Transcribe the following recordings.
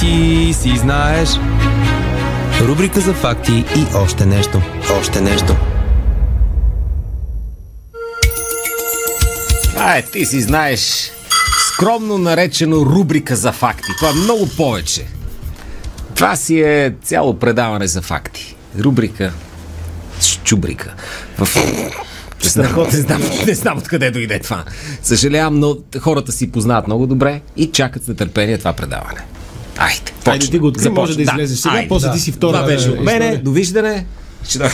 Ти си знаеш. Рубрика за факти и още нещо. Още нещо. А, е, ти си знаеш. Скромно наречено рубрика за факти. Това е много повече. Това си е цяло предаване за факти. Рубрика с чубрика. В... Не знам, не, знам, не знам откъде дойде това. Съжалявам, но хората си познават много добре и чакат с нетърпение това предаване. Айде, Айде, ти го откри, може да излезеш сега, айде. после ти си втора Това беше от мене, довиждане. Ще да...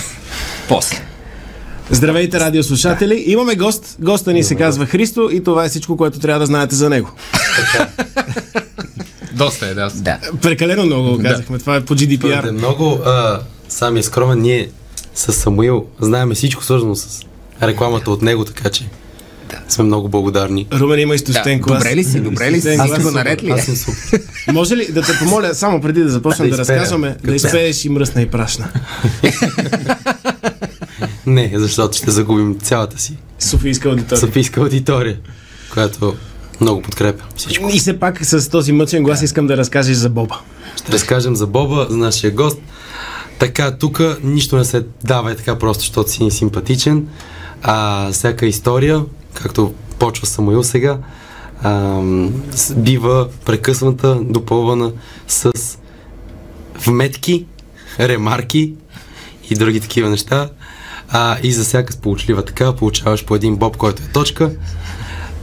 После. Здравейте, радиослушатели! Имаме гост. Госта ни се казва Христо и това е всичко, което трябва да знаете за него. Доста е, да. Да. Прекалено много го казахме. Това е по Твърде GDPR. много. А, сам е скромен. Ние с Самуил знаем всичко свързано с рекламата от него, така че сме много благодарни. Румен има Да. изтощен клас. Добре ли си? Добре ли си? Аз го наред ли? Аз съм супер. Може ли да те помоля, само преди да започнем да, Да разказваме, да изпееш и мръсна и прашна? Не, защото ще загубим цялата си Софийска аудитория. Софийска аудитория, която много подкрепя всичко. И все пак с този мъчен глас искам да разкажеш за Боба. Ще разкажем за Боба, за нашия гост. Така, тук нищо не се дава е така просто, защото си симпатичен. А, всяка история, както почва Самуил сега, а, бива прекъсната, допълвана с вметки, ремарки и други такива неща. А, и за всяка сполучлива така получаваш по един боб, който е точка.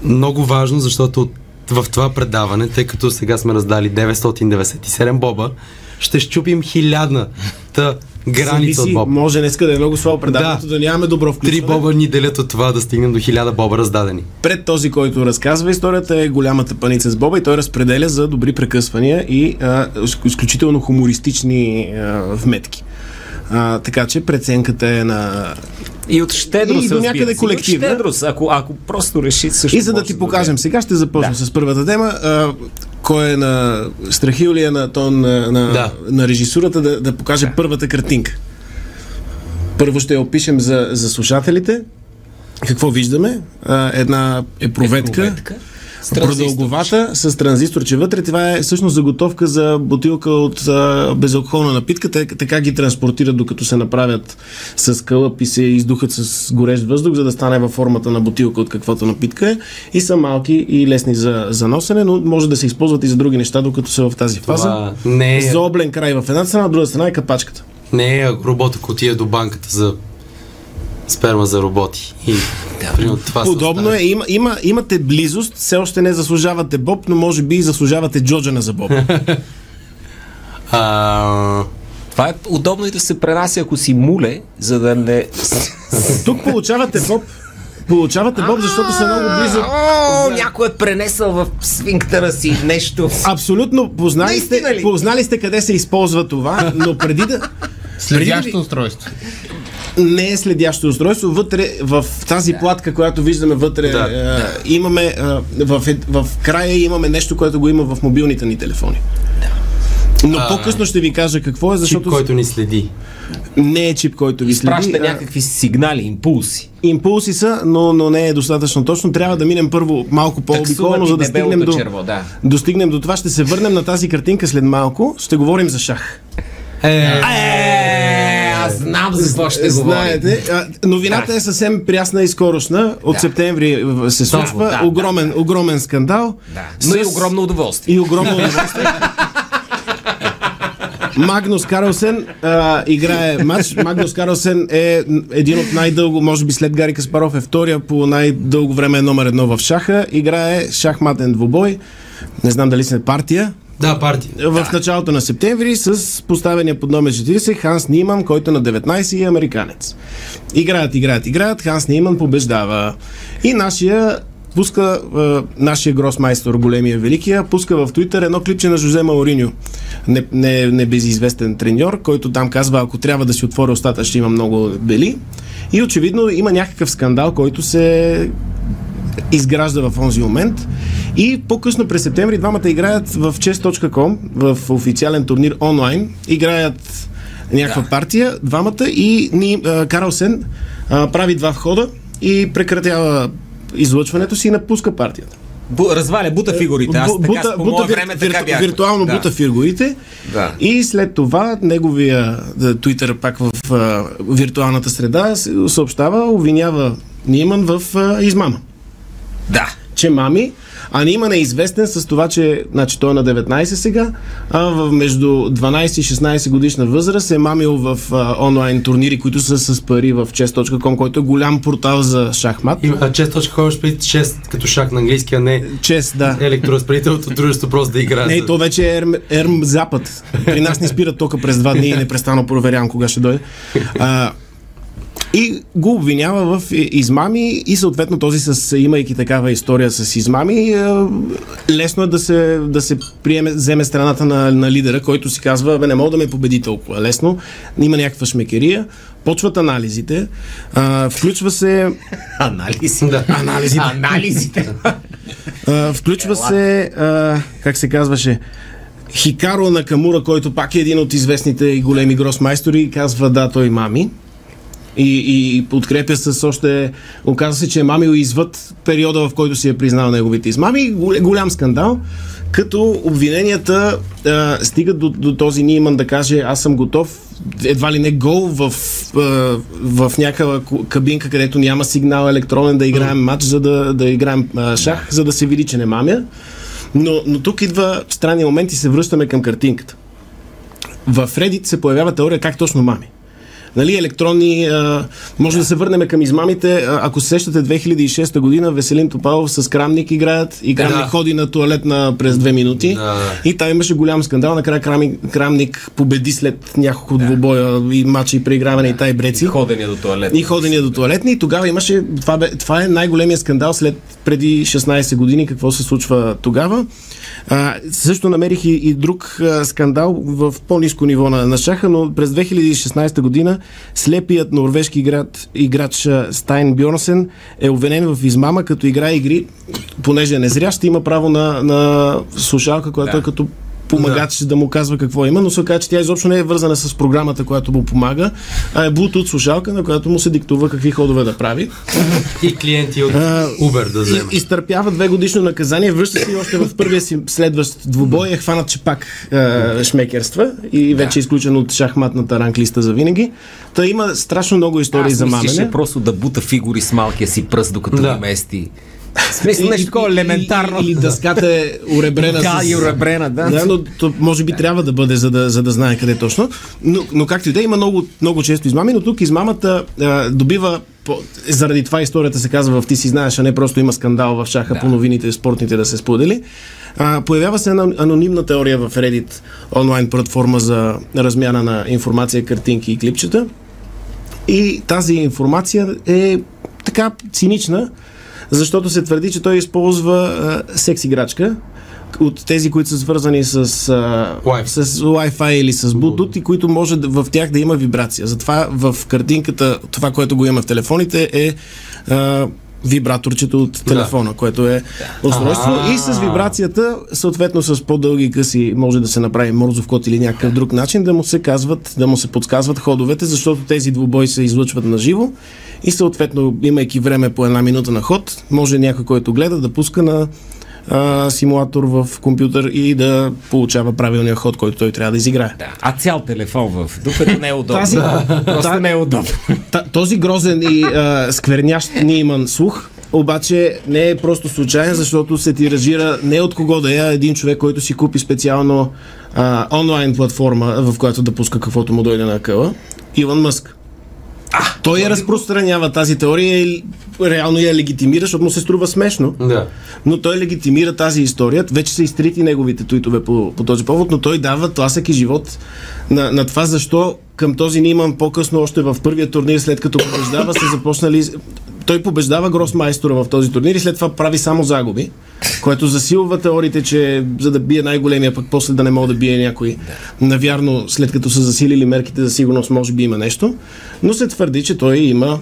Много важно, защото от- в това предаване, тъй като сега сме раздали 997 боба, ще щупим хилядната граница от Зависи, боб. може днеска да е много слабо предаването, да. Да. нямаме добро включване. Три боба ни делят от това да стигнем до 1000 боба раздадени. Пред този, който разказва историята е голямата паница с Боба и той разпределя за добри прекъсвания и а, изк- изключително хумористични а, вметки. А, така че преценката е на... И от щедрост. И до някъде колективна. От щедрост, ако, ако просто реши също. И за да ти покажем, сега ще започнем Да. с първата тема. А, кой е на Страхил ли е на тон на, на, Да. на режисурата да, да покаже първата картинка. Първо ще я опишем за, за слушателите. Какво виждаме? А, една епроветка. Епроветка. Продълговата с транзисторче вътре. Това е всъщност заготовка за бутилка от а, безалкохолна напитка. Те, така ги транспортират докато се направят с кълъп и се издухат с горещ въздух, за да стане във формата на бутилка от каквото напитка е. И са малки и лесни за, за носене, но може да се използват и за други неща, докато са в тази фаза. Това не е, За облен край в една страна, от друга страна е капачката. не е робота котия до банката за сперма за роботи. И, примерно, това Подобно е. Има, има, имате близост, все още не заслужавате Боб, но може би и заслужавате Джоджана за Боб. А, Това е удобно и да се пренася, ако си муле, за да не... Тук получавате Боб. Получавате Боб, защото са много близо. О, някой е пренесъл в свинктера си нещо. Абсолютно познали сте, познали сте къде се използва това, но преди да... Следящо устройство. Не е следящо устройство. Вътре, в тази платка, която виждаме вътре, Да, а, имаме, а, в, в края имаме нещо, което го има в мобилните ни телефони. Но по-късно ще ви кажа какво е, чип, защото който ни следи. не е чип, който ви следи. Изпраща а, някакви сигнали, импулси. Импулси са, но, но не е достатъчно точно. Трябва да минем първо малко по-обиколно, за да стигнем до, черво, да. достигнем до това. Ще се върнем на тази картинка след малко. Ще говорим за шах. Е, Е, аз знам за какво ще говорим. Знаете, а, новината е съвсем прясна и скорошна. От Да. септември се случва. да, да, огромен, огромен скандал. Да. Но и С- огромно удоволствие. И огромно удоволствие. Магнус Карлсен а, играе матч. Магнус Карлсен е един от най-дълго, може би след Гари Каспаров е втория по най-дълго време е номер едно в шаха. Играе шахматен двубой. Не знам дали сме партия. Да, партия. В началото на септември с поставения под номер 40 Ханс Ниман, който на 19 е американец. Играят, играят, играят. Ханс Ниман побеждава. И нашия пуска, е, нашия гросмайстор, големия великия, пуска в Твитър едно клипче на Жозе Мауриньо, не, не, небезизвестен треньор, който там казва, ако трябва да си отворя устата, ще има много бели. И очевидно има някакъв скандал, който се изгражда в онзи момент. И по-късно през септември двамата играят в chess.com, в официален турнир онлайн. Играят някаква да. партия, двамата и ни, а, Карлсен а, прави два входа и прекратява излъчването си и напуска партията. Бу, разваля, бута фигурите. Аз така, по вир- време така вирту- бях. Виртуално да. бута фигурите. Да. И след това неговия Twitter пак в а, виртуалната среда съобщава, обвинява Ниман в а, измама. Да. че мами, а Ниман е известен с това, че значи, той е на 19 сега, а в между 12 и 16 годишна възраст е мамил в а, онлайн турнири, които са с пари в chess.com, който е голям портал за шахмат. Има, а често точка ходиш при 6 като шах на английски, а не Чест, да. електроразпределителното дружество просто да играе. Не, то вече е ерм, ерм запад. При нас не спира тока през два дни и непрестанно проверявам кога ще дойде. А, и го обвинява в и- измами и съответно този с, имайки такава история с измами, е, лесно е да се, да се приеме, вземе страната на, на лидера, който си казва, бе, не мога да ме победи толкова лесно, има някаква шмекерия, почват анализите, а, включва се Анализи. Да. анализите, Анализите. а, включва се, а, как се казваше, Хикаро Накамура, който пак е един от известните и големи гросмайстори, казва да, той мами. И, и подкрепя с още... Оказва се, че е мамил извъд периода, в който си е признал неговите измами. Гол- Голям скандал. Като обвиненията а, стигат до, до този Ниман да каже аз съм готов, едва ли не гол в, а, в някаква кабинка, където няма сигнал електронен да играем матч, за да, да играем а, шах, за да се види, че не мамя. Но, но тук идва странния момент и се връщаме към картинката. В Reddit се появява теория как точно мами. Нали, електронни. А, може да се върнем към измамите. Ако се сещате 2006 година, Веселин Топалов с Крамник играят и Крамник Да. ходи на туалет на през две минути. Да. И там имаше голям скандал. Накрая Крамник, Крамник победи след няколко двубоя и матчи и преиграване и тай бреци. Ходене до туалет. И ходения до туалетни. И тогава имаше. Това, бе, това е най-големия скандал след преди 16 години. Какво се случва тогава? А, също намерих и, и друг а, скандал в по-низко ниво на, на шаха, но през 2016 година слепият норвежки играч, играч Стайн Бьорнсен е обвинен в измама, като играе игри, понеже е незрящ, има право на, на слушалка, която Да. е като помагач да. да му казва какво има, но се оказа, че тя изобщо не е вързана с програмата, която му помага, а е Bluetooth слушалка, на която му се диктува какви ходове да прави. И клиенти от А, Uber да вземе. И, изтърпява две годишно наказание, връща се и още в първия си следващ двубой е хванат, че пак е, шмекерства и вече е изключен от шахматната ранглиста за винаги. Та има страшно много истории Аз за мамене. просто да бута фигури с малкия си пръст, докато Да. мести. Смисъл нещо такова елементарно. Или, дъската е уребрена Да, с... и уребрена, да. Да, но то, може би трябва да бъде, за да, за да знае къде точно. Но, но както и да е, има много, много често измами, но тук измамата а, добива по, заради това историята се казва в Ти си знаеш, а не просто има скандал в шаха Да. по новините спортните да се сподели. А, появява се една анонимна теория в Reddit, онлайн платформа за размяна на информация, картинки и клипчета. И тази информация е така цинична, защото се твърди, че той използва а, секс играчка от тези, които са свързани с, а, Wi-Fi. с Wi-Fi или с Bluetooth и които може да, в тях да има вибрация. Затова в картинката, това, което го има в телефоните е а, вибраторчето от телефона, което е устройство. И с вибрацията, съответно с по-дълги къси, може да се направи морзов код или някакъв друг начин, да му се казват, да му се подсказват ходовете, защото тези двубои се излъчват на живо и съответно, имайки време по една минута на ход, може някой, който гледа, да пуска на а, симулатор в компютър и да получава правилния ход, който той трябва да изиграе. Да. А цял телефон в дупето не е удобно. Тази- Просто не е удобно. Та, този грозен и а, сквернящ Ниман слух обаче не е просто случайен, защото се тиражира не от кого да е, а един човек, който си купи специално а, онлайн платформа, в която да пуска каквото му дойде на къла. Иван Мъск. Той я разпространява тази теория и реално я легитимира, защото му се струва смешно. Да. Но той легитимира тази история. Вече са изтрити неговите туитове по, по този повод, но той дава тласък и живот на, на това защо към този Ниман по-късно, още в първия турнир, след като побеждава, са започнали. Той побеждава Гросмайстора в този турнир и след това прави само загуби, което засилва теориите, че за да бие най-големия, пък после да не мога да бие някой. Навярно, след като са засилили мерките за сигурност, може би има нещо. Но се твърди, че той има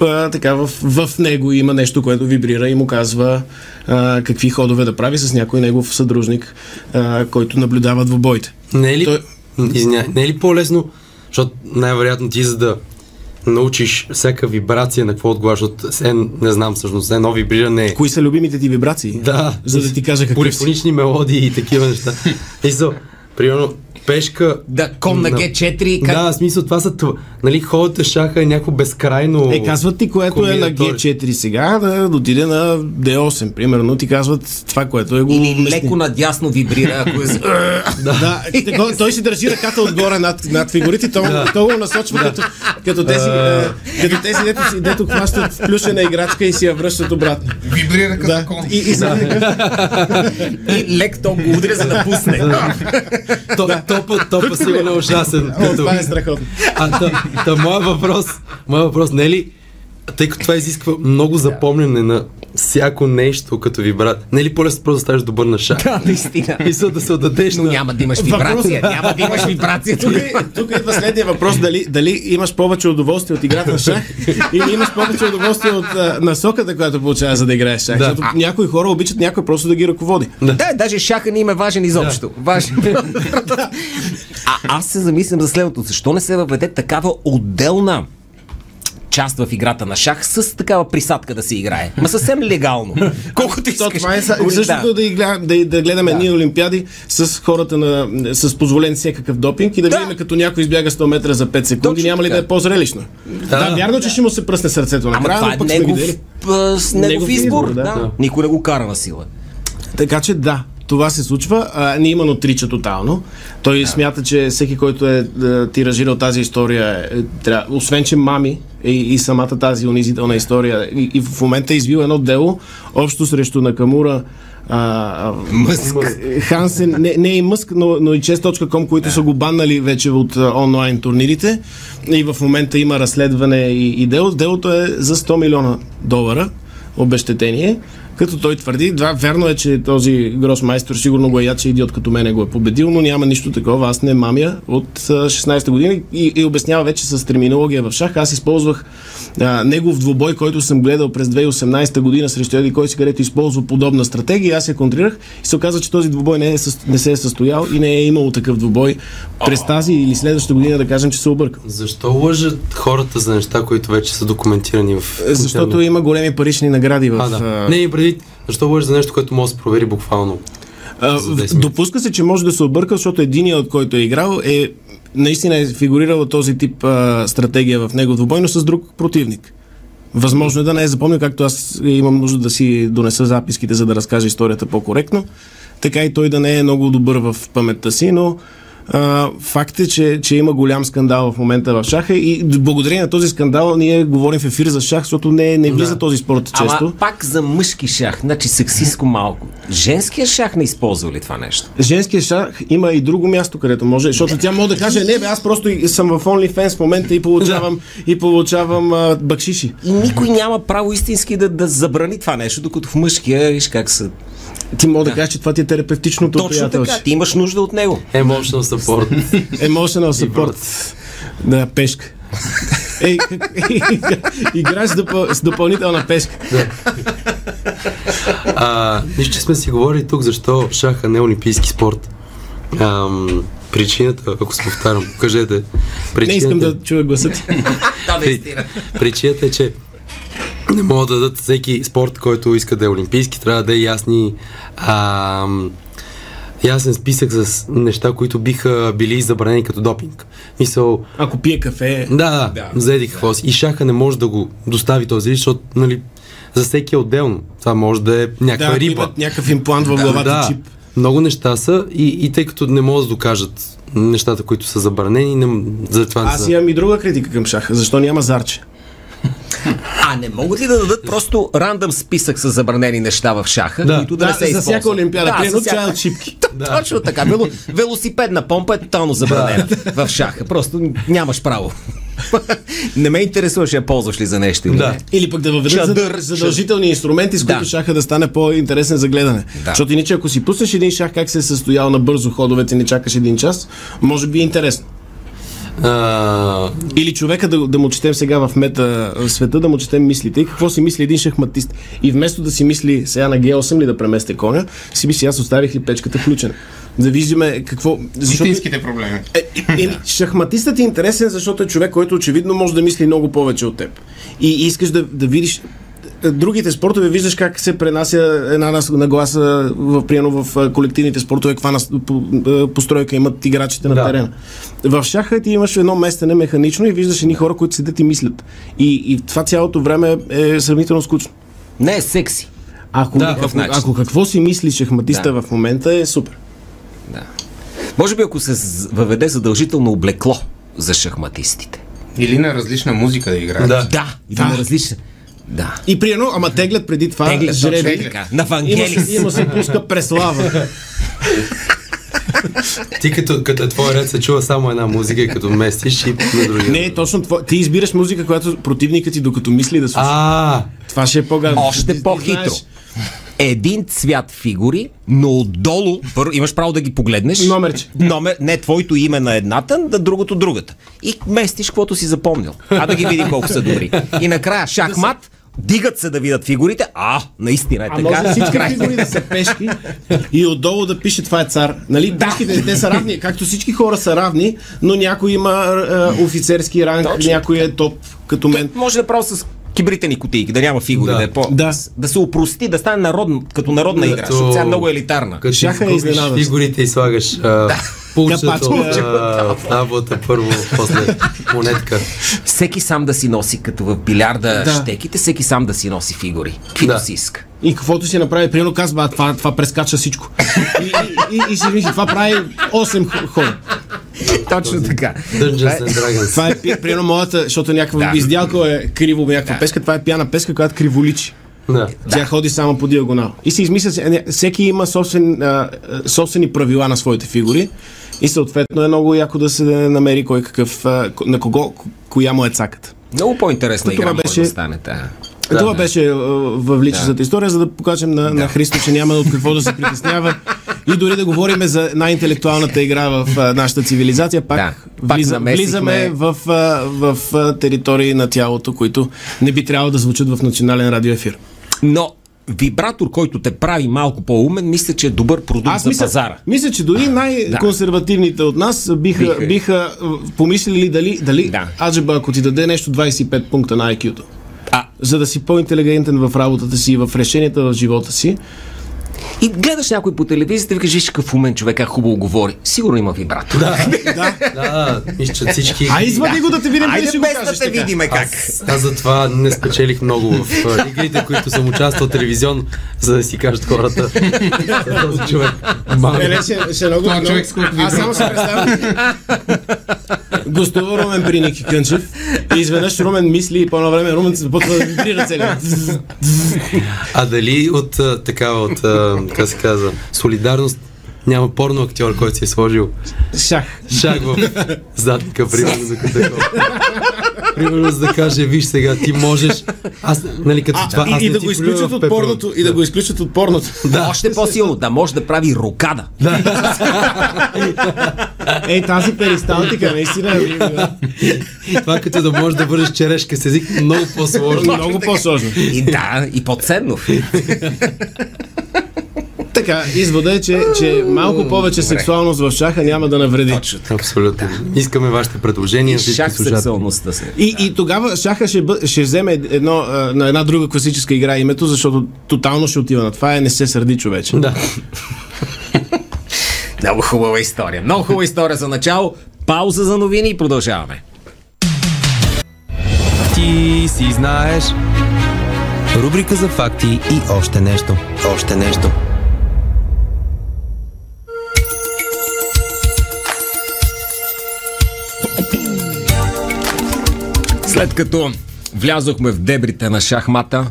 а, така в, в него има нещо, което вибрира и му казва а, какви ходове да прави с някой негов съдружник, а, който наблюдава двубоите. Не е ли, Той- не е ли по-лесно, защото най-вероятно ти за да научиш всяка вибрация на какво отговаряш от все, не знам всъщност, едно вибриране. Кои са любимите ти вибрации? Да. За да ти кажа какъв си. Полифонични мелодии и такива неща. И so, примерно, пешка... Да, кон на G4, как- Да, в смисъл, това са... тв- Нали, ходата шаха е някакво безкрайно... Е, казват ти, което е на комбинатори. G4 сега, да отиде на D8, примерно. Ти казват това, което е го Или вместни. леко надясно вибрира, ако е... Да, и тако- той си държи ръката отгоре над, над фигурите, то, Да. то го насочва като, като тези, е, като тези дето, дето хващат плюшена играчка и си я връщат обратно. Вибрира като Да. кон. И, и за И лек то го удря, за да пусне. То, топа, топа сигурно е ужасен. О, това е страхотно. А, та, та, моят въпрос, моят въпрос не е ли, тъй като това изисква много запомняне на всяко нещо като вибрат, не е ли по-лесно просто да ставаш добър на шах? Да, наистина. И са да се отдадеш Но на... няма да имаш Въпрос- вибрация. Няма да имаш вибрация. Тук, е, тук идва следния въпрос, дали, дали имаш повече удоволствие от играта на шах или имаш повече удоволствие от а, насоката, която получаваш за да играеш шах. Да. Защото някои хора обичат някой просто да ги ръководи. Да, даже шаха не им е важен изобщо. Важен. а аз се замислям за следното. Защо не се въведе такава отделна част в играта на шах с такава присадка да се играе. Ма съвсем легално. Колкото То, искаш. това е са- същото да, да, игля- да, да гледаме Да. ние олимпиади с хората на, с позволен всякакъв допинг и да, Да. видим като някой избяга 100 метра за 5 секунди, Точно няма ли така. да е по-зрелищно? Да, вярно, че ще му се пръсне сърцето накрая, това но е пък сме негов, видели. а, с негов, Негов избор. да. да. Да. Никой не го кара на сила. Така че да, това се случва. А, не има отрича тотално. Той да. смята, че всеки, който е да, тиражирал тази история, е, трябва, освен че мами и, и самата тази унизителна история, и, и в момента е извил едно дело, общо срещу Накамура, а, Мъск. Хансен, не, не и Мъск, но, но и Chess.com, които са го баннали вече от а, онлайн турнирите. И в момента има разследване и, и дело. Делото е за 100 милиона долара обещетение. Като той твърди, да, верно е, че този гросмайстор сигурно го е яд, че идиот като мене го е победил, но няма нищо такова. Аз не мамя от а, 16-та година и, и обяснява вече с терминология в шах. Аз използвах а, негов двубой, който съм гледал през 2018 година срещу Еди кой си, където използва подобна стратегия. Аз я контрирах и се оказа, че този двубой не, е, не се е състоял и не е имало такъв двубой. През тази или следващата година да кажем, че се объркам. Защо лъжат хората за неща, които вече са документирани в Защото има големи парични награди в. А, да. Не, защо лъжат за нещо, което може да се провери буквално? А, допуска се, че може да се обърка, защото единият, от който е играл, е наистина е фигурирал този тип а, стратегия в него двубой, но с друг противник. Възможно е да не е запомнил, както аз имам нужда да си донеса записките, за да разкажа историята по-коректно. Така и той да не е много добър в паметта си, но а, факт е, че, че има голям скандал в момента в шаха и благодарение на този скандал ние говорим в ефир за шах, защото не, не влиза Да. този спорт често. Ама пак за мъжки шах, значи сексистко малко. Женския шах не използва ли това нещо? Женския шах има и друго място, където може, защото тя може да каже, не бе, аз просто съм в OnlyFans в момента и получавам, и получавам а, бакшиши. И никой няма право истински да, да забрани това нещо, докато в мъжкия, виж как са. Ти може да кажеш, че това ти е терапевтичното Точно така, приятелче. ти имаш нужда от него. Emotional support. Emotional support. Да, пешка. Ей, играеш с, допъл... с допълнителна пешка. А, нищо, че сме си говорили тук, защо шаха не е олимпийски спорт. Ам, причината, ако се повтарям, кажете. Не искам Причината, да чуя гласа ти. Да, при, причината е, че не могат да дадат всеки спорт, който иска да е олимпийски, трябва да е ясни ам, ясен списък с неща, които биха били забранени като допинг. Мисъл, Ако пие кафе, да, да, да заеди какво си. И шаха не може да го достави този вид, защото, нали, за всеки е отделно. Това може да е някаква да, риба. имат някакъв имплант в главата да, чип. много неща са и, и тъй като не могат да докажат нещата, които са забранени, не, затова Аз имам и друга критика към шаха. Защо няма зарче? А не могат ли да дадат просто рандъм списък с забранени неща в шаха, Да. които да, Да, не се за използват? всяка олимпиада. Да, Примерно за всяка- чипки. Да. Точно така. Вело, велосипедна помпа е тотално забранена в шаха. Просто нямаш право. не ме интересува, ще я ползваш ли за нещо или Да. не. Или пък да въведат задължителни инструменти, с които Да. шаха да стане по-интересен за гледане. Да. Защото иначе, ако си пуснеш един шах, как се е състоял на бързо ходовете, не чакаш един час, може би е интересно. А, Или човека да, да му четем сега в мета света, да му четем мислите и какво си мисли един шахматист. И вместо да си мисли сега на G8 ли да преместя коня, си мисли аз оставих ли печката включена. да виждаме какво... Защото, Истинските проблеми. е, е, шахматистът е интересен, защото е човек, който очевидно може да мисли много повече от теб. И, и искаш да, да видиш е, другите спортове виждаш как се пренася една нас- нагласа в, приено в колективните спортове, каква постройка имат играчите на Да. терена. В шаха ти имаш едно местене механично и виждаш едни хора, които седят и мислят. И, и това цялото време е сравнително скучно. Не е секси. Ако, Да, ако, начин. ако какво си мисли шахматиста Да. в момента е супер. Да. Може би ако се въведе задължително облекло за шахматистите. Или на различна музика да играят. Да. Да, да, на различни. Да. И приено, ама теглят преди това Теглят жреби. така. На Вангелис. се- има се пуска преслава. Ти като, като е твой ред се чува само една музика и като местиш и на другия. Не, точно това. Ти избираш музика, която противникът ти докато мисли да слуша. А, Това ще е по-гадно. Още по-хитро. Един цвят фигури, но отдолу, първо, имаш право да ги погледнеш. Номерче. Номер, не твоето име на едната, на другото другата. И местиш каквото си запомнил. А да ги види колко са добри. И накрая шахмат, дигат се да видят фигурите. А, наистина е А така. може всички фигури да са пешки и отдолу да пише това е цар. Нали, пешките, те са равни, както всички хора са равни, но някой има е, офицерски ранг, Точно. някой е топ, като мен. Може да право с кибритени кутийки, да няма фигури, да, Да. да е по... Да. да се опрости, да стане народно, като народна игра, защото сега е много елитарна. Като Шаха е си изненадващ. фигурите и слагаш а, пулчето Капачка. от а, таблата първо, после монетка. Всеки сам да си носи, като в билярда Да. щеките, всеки сам да си носи фигури. Каквито Да. си иска. И каквото си направи, примерно казва, а, това, това прескача всичко. И, и, и, и си мисли, това прави 8 х- хора. Точно така. Това е, пи- примерно, моята, защото някаква Да. издялка е криво, някаква песка, това е пяна песка, която криволичи. Да. Тя ходи само по диагонал. И се измисля, всеки има собствен, а, собствени правила на своите фигури и съответно е много яко да се намери кой какъв, на кого, ко- коя му е цаката. Много по-интересна игра беше- може да стане. Да. Да, Това беше а, въвличащата история, за да покажем на, на Христо, че няма от какво да се притеснява и дори да говорим за най-интелектуалната игра в а, нашата цивилизация, пак, Да, пак влиза, намесихме- влизаме в, а, в, а, територии на тялото, които не би трябвало да звучат в национален радиоефир. Но вибратор, който те прави малко по-умен, мисля, че е добър продукт Аз за мисля, пазара. мисля, че дори най-консервативните от нас биха, Биха. биха, помислили дали, дали Да. аджеба, ако ти даде нещо 25 пункта на IQ-то, А, за да си по-интелигентен в работата си и в решенията в живота си, и гледаш някой по телевизията и викаш, виж какъв умен човек, как хубаво говори. Сигурно има вибратор. Да. Да, изчат всички. а извади го да те видим, Айде без да кажеш те така. видиме как. Аз затова не спечелих много в игрите, които съм участвал телевизионно, за да си кажат хората. Този човек. Ще, ще много, Това много... човек с който Аз само се представям. Гостува Румен при Ники Кънчев и изведнъж Румен мисли и по едно време Румен се започва да вибрира целия. А дали от такава, от, как се казва, солидарност няма порно актьор, който си е сложил Шах. шаг в задника, примерно, за такова. Примерно, за да каже, виж сега, ти можеш. Аз, нали, като това, аз И, и не да го изключат от порното. И да го изключат от порното. Да. Още по-силно, да може да прави рокада. Ей, тази перисталтика, наистина. Това като да можеш да бъдеш черешка с език, много по-сложно. Много по-сложно. И да, и по-ценно. Така, извода е, че, че малко повече сексуалност в шаха няма да навреди. Абсолютно. Искаме вашите предложения. всички Шах сексуалността се. И, и тогава шаха ще, бъ, ще вземе едно, на една друга класическа игра името, защото тотално ще отива на това е не се сърди човече. Да. Много хубава история. Много хубава история за начало. Пауза за новини и продължаваме. Ти си знаеш. Рубрика за факти и още нещо. Още нещо. След като влязохме в дебрите на шахмата,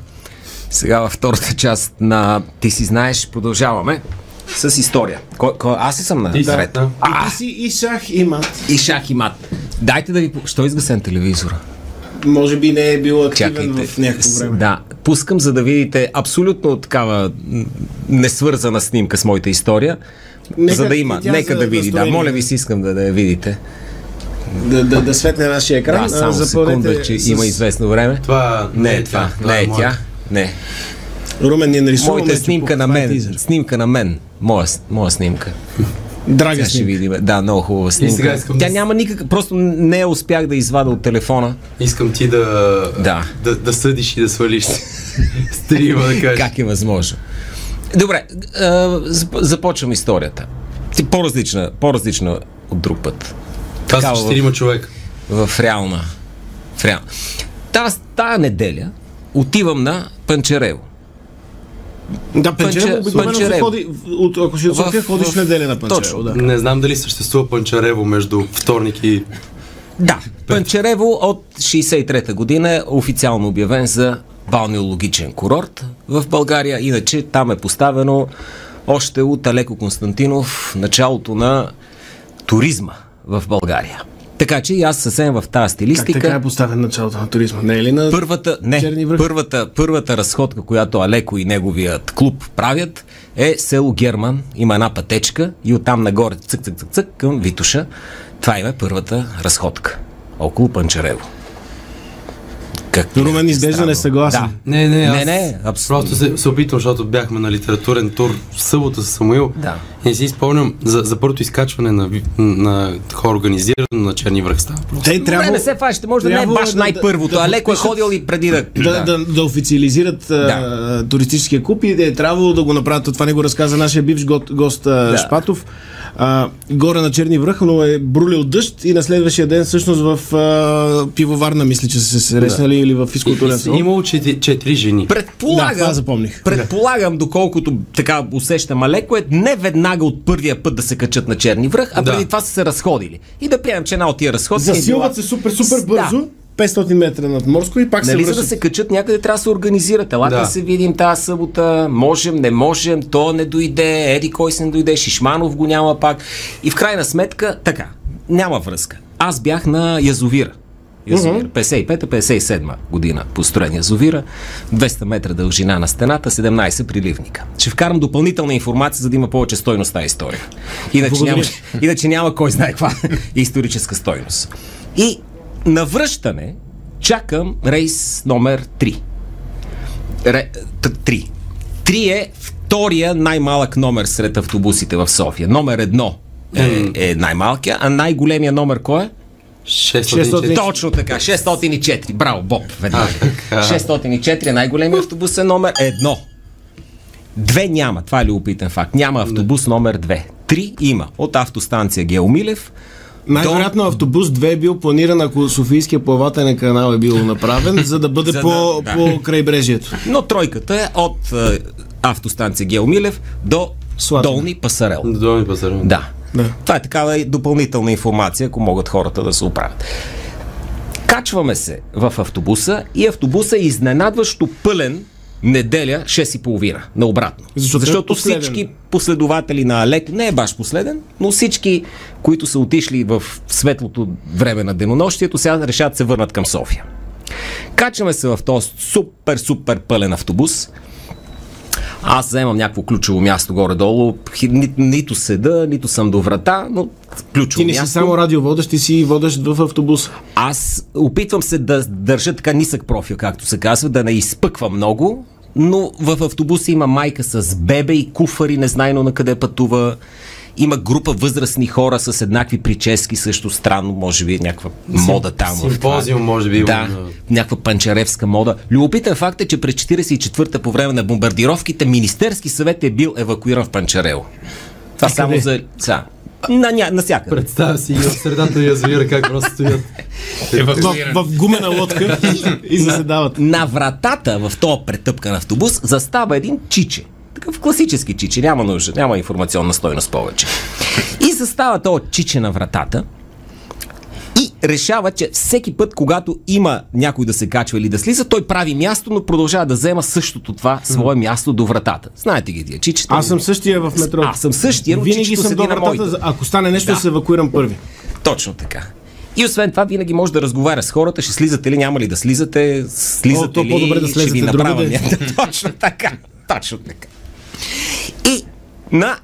сега във втората част на Ти си знаеш, продължаваме с история. Кой, кой, аз ли съм на Ти си, ред? да. А, И ти си и шах и мат. и шах и мат. Дайте да ви... Що изгасен телевизора? Може би не е бил активен Чакайте. в някакво време. Да, пускам за да видите абсолютно такава несвързана снимка с моята история. Нека за да има, нека за да види. Да, моля ви си, искам да, да я видите. Да, да, да светне нашия екран. Да, само а, секунда, че с- има известно време. Това Не е това, не е тя. Не. Румен ни нарисува. Моята снимка на това е мен. тизър. Снимка на мен. Моя, моя снимка. Драга Сега ще снимка. видим. Да, много хубава снимка. сега искам Тя да няма никак... Просто не я успях да извада от телефона. Искам ти да, Да. да, да съдиш и да свалиш стрима, да кажеш. Как е възможно? Добре, започвам историята. Ти по-различна, по-различна от друг път. Това са в- четирима човека. В реална. В реална. Тая, тая неделя отивам на Панчарево. Да, Панчерево Панче- обикновено се Панчерево. ходи, от, ако си от София, В- ходиш в- неделя на Панчерево. Точно. Да. Не знам дали съществува Панчарево между вторник и... Да, Панчарево от 63-та година е официално обявен за балнеологичен курорт в България. Иначе там е поставено още от Алеко Константинов началото на туризма в България. Така че и аз съвсем в тази Как стилистика. така е поставен началото на туризма? Не е ли на... Първата, не, Черни връх? първата, първата разходка, която Алеко и неговият клуб правят, е село Герман. Има една пътечка и оттам нагоре цък, цък, цък, цък към Витуша. Това им е първата разходка. Около Панчарево. Как Румен изглежда несъгласен. Да. Не, не, аз Не, не, абсолютно. Просто се, се опитвам, защото бяхме на литературен тур в събота с Самуил. Да. И не си спомням за, за първото изкачване на, на хора организирано на Черни връх става. Те Трябва, трябва, не се фащате, може да не е баш най-първото. да- да Алеко е ходил и преди да... да, да, да официализират да. туристическия клуб и да е трябвало да го направят. Това не го разказа нашия бивш гост. Да. Шпатов. А, горе на Черни връх, но е брулил дъжд и на следващия ден всъщност в а, пивоварна, мисля, че са се срещнали или в физкултурен салон. имало четири, четири жени. Предполагам, Да, това запомних. предполагам, доколкото така усещам Алеко, е не веднага от първия път да се качат на Черни връх, а Да. преди това са се разходили. И да приемем, че една от тия разходки е Засилват била... се супер, супер Да. Бързо, 500 метра над морско и пак Нали, се за да връщат. се качат някъде трябва да се организират. Елате да. Да. се видим тази събота, можем, не можем, то не дойде, еди кой се не дойде, Шишманов го няма пак. И в крайна сметка, така, няма връзка. Аз бях на язовира. Язовир. 55-57 година построен язовира, 200 метра дължина на стената, 17 приливника. Ще вкарам допълнителна информация, за да има повече стойност тази история. Иначе Благодаря. няма, иначе няма кой знае каква историческа стойност. И на връщане чакам рейс номер 3. Ре, т- 3. 3 е втория най-малък номер сред автобусите в София. Номер едно е, е най-малкия, а най-големия номер кой е? 604. Точно така, 604. Браво, Боб, веднага. А, така. 604 е най-големия автобусен номер едно. Две няма, това е любопитен факт. Няма автобус номер две. Три има. От автостанция Геомилев Най-вероятно автобус 2 е бил планиран, ако Софийския плавателен канал е бил направен, за да бъде За да- по, да. по крайбрежието. Но тройката е от е, автостанция Геомилев до Слатина. Долни Пасарел. Долни пазар. Да. Да. Това е такава и допълнителна информация, ако могат хората да се оправят. Качваме се в автобуса и автобуса е изненадващо пълен неделя 6.30 на обратно. Защото е Защото последен. всички последователи на Алеко, не е баш последен, но всички, които са отишли в светлото време на денонощието, сега решат да се върнат към София. Качваме се в този супер, супер пълен автобус. Аз заемам някакво ключово място горе-долу. Ни, нито седа, нито съм до врата, но ключово Ти не си място. само радиоводещ, ти си водещ в автобуса. Аз опитвам се да държа така нисък профил, както се казва, да не изпъквам много, но в автобуса има майка с бебе и куфари, незнайно на къде пътува. Има група възрастни хора с еднакви прически, също странно, може би някаква мода там. Симпозиум, може би. Да, някаква панчаревска мода. Любопитен факт е, че през 44-та по време на бомбардировките Министерски съвет е бил евакуиран в Панчарево. Това само къде? за... Са, на, ня, насякъде. Представя си и в средата на язовира как просто стоят. В, в гумена лодка и заседават. На вратата в този претъпкан автобус застава един чиче. Такъв класически чиче, няма нужда, няма информационна стойност повече. И застава този чиче на вратата решава, че всеки път, когато има някой да се качва или да слиза, той прави място, но продължава да взема същото това свое място до вратата. Знаете ги тия чичета? Аз съм същия в метро. Аз съм същия, но Винаги съм до вратата, ако стане нещо, Да. се евакуирам първи. Точно така. И освен това, винаги може да разговаря с хората, ще слизате ли, няма ли да слизате, слизате О, ли, по-добре да ще ви направя Точно така, точно така. И на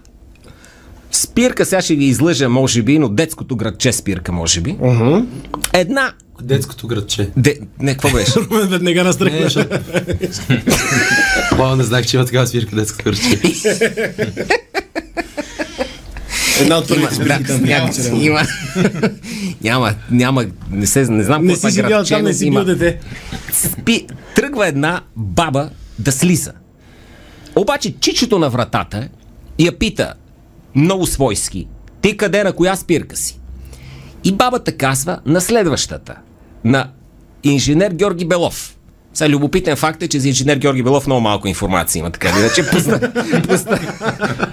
спирка, сега ще ви излъжа, може би, но детското градче спирка, може би. Една... Детското градче. Де... Не, какво беше? Веднага Не, настръхна. защото... Бо, не знаех, че има такава свирка детското градче. Една от Има, първите спирки там. няма, има, няма, няма, не, се, не знам Не какво си е живял градче, там, не си бил дете. Спи, тръгва една баба да слиза. Обаче чичето на вратата я пита много свойски. Ти къде на коя спирка си? И бабата казва на следващата. На инженер Георги Белов. Сега любопитен факт е, че за инженер Георги Белов много малко информация има, така иначе. Поста, поста,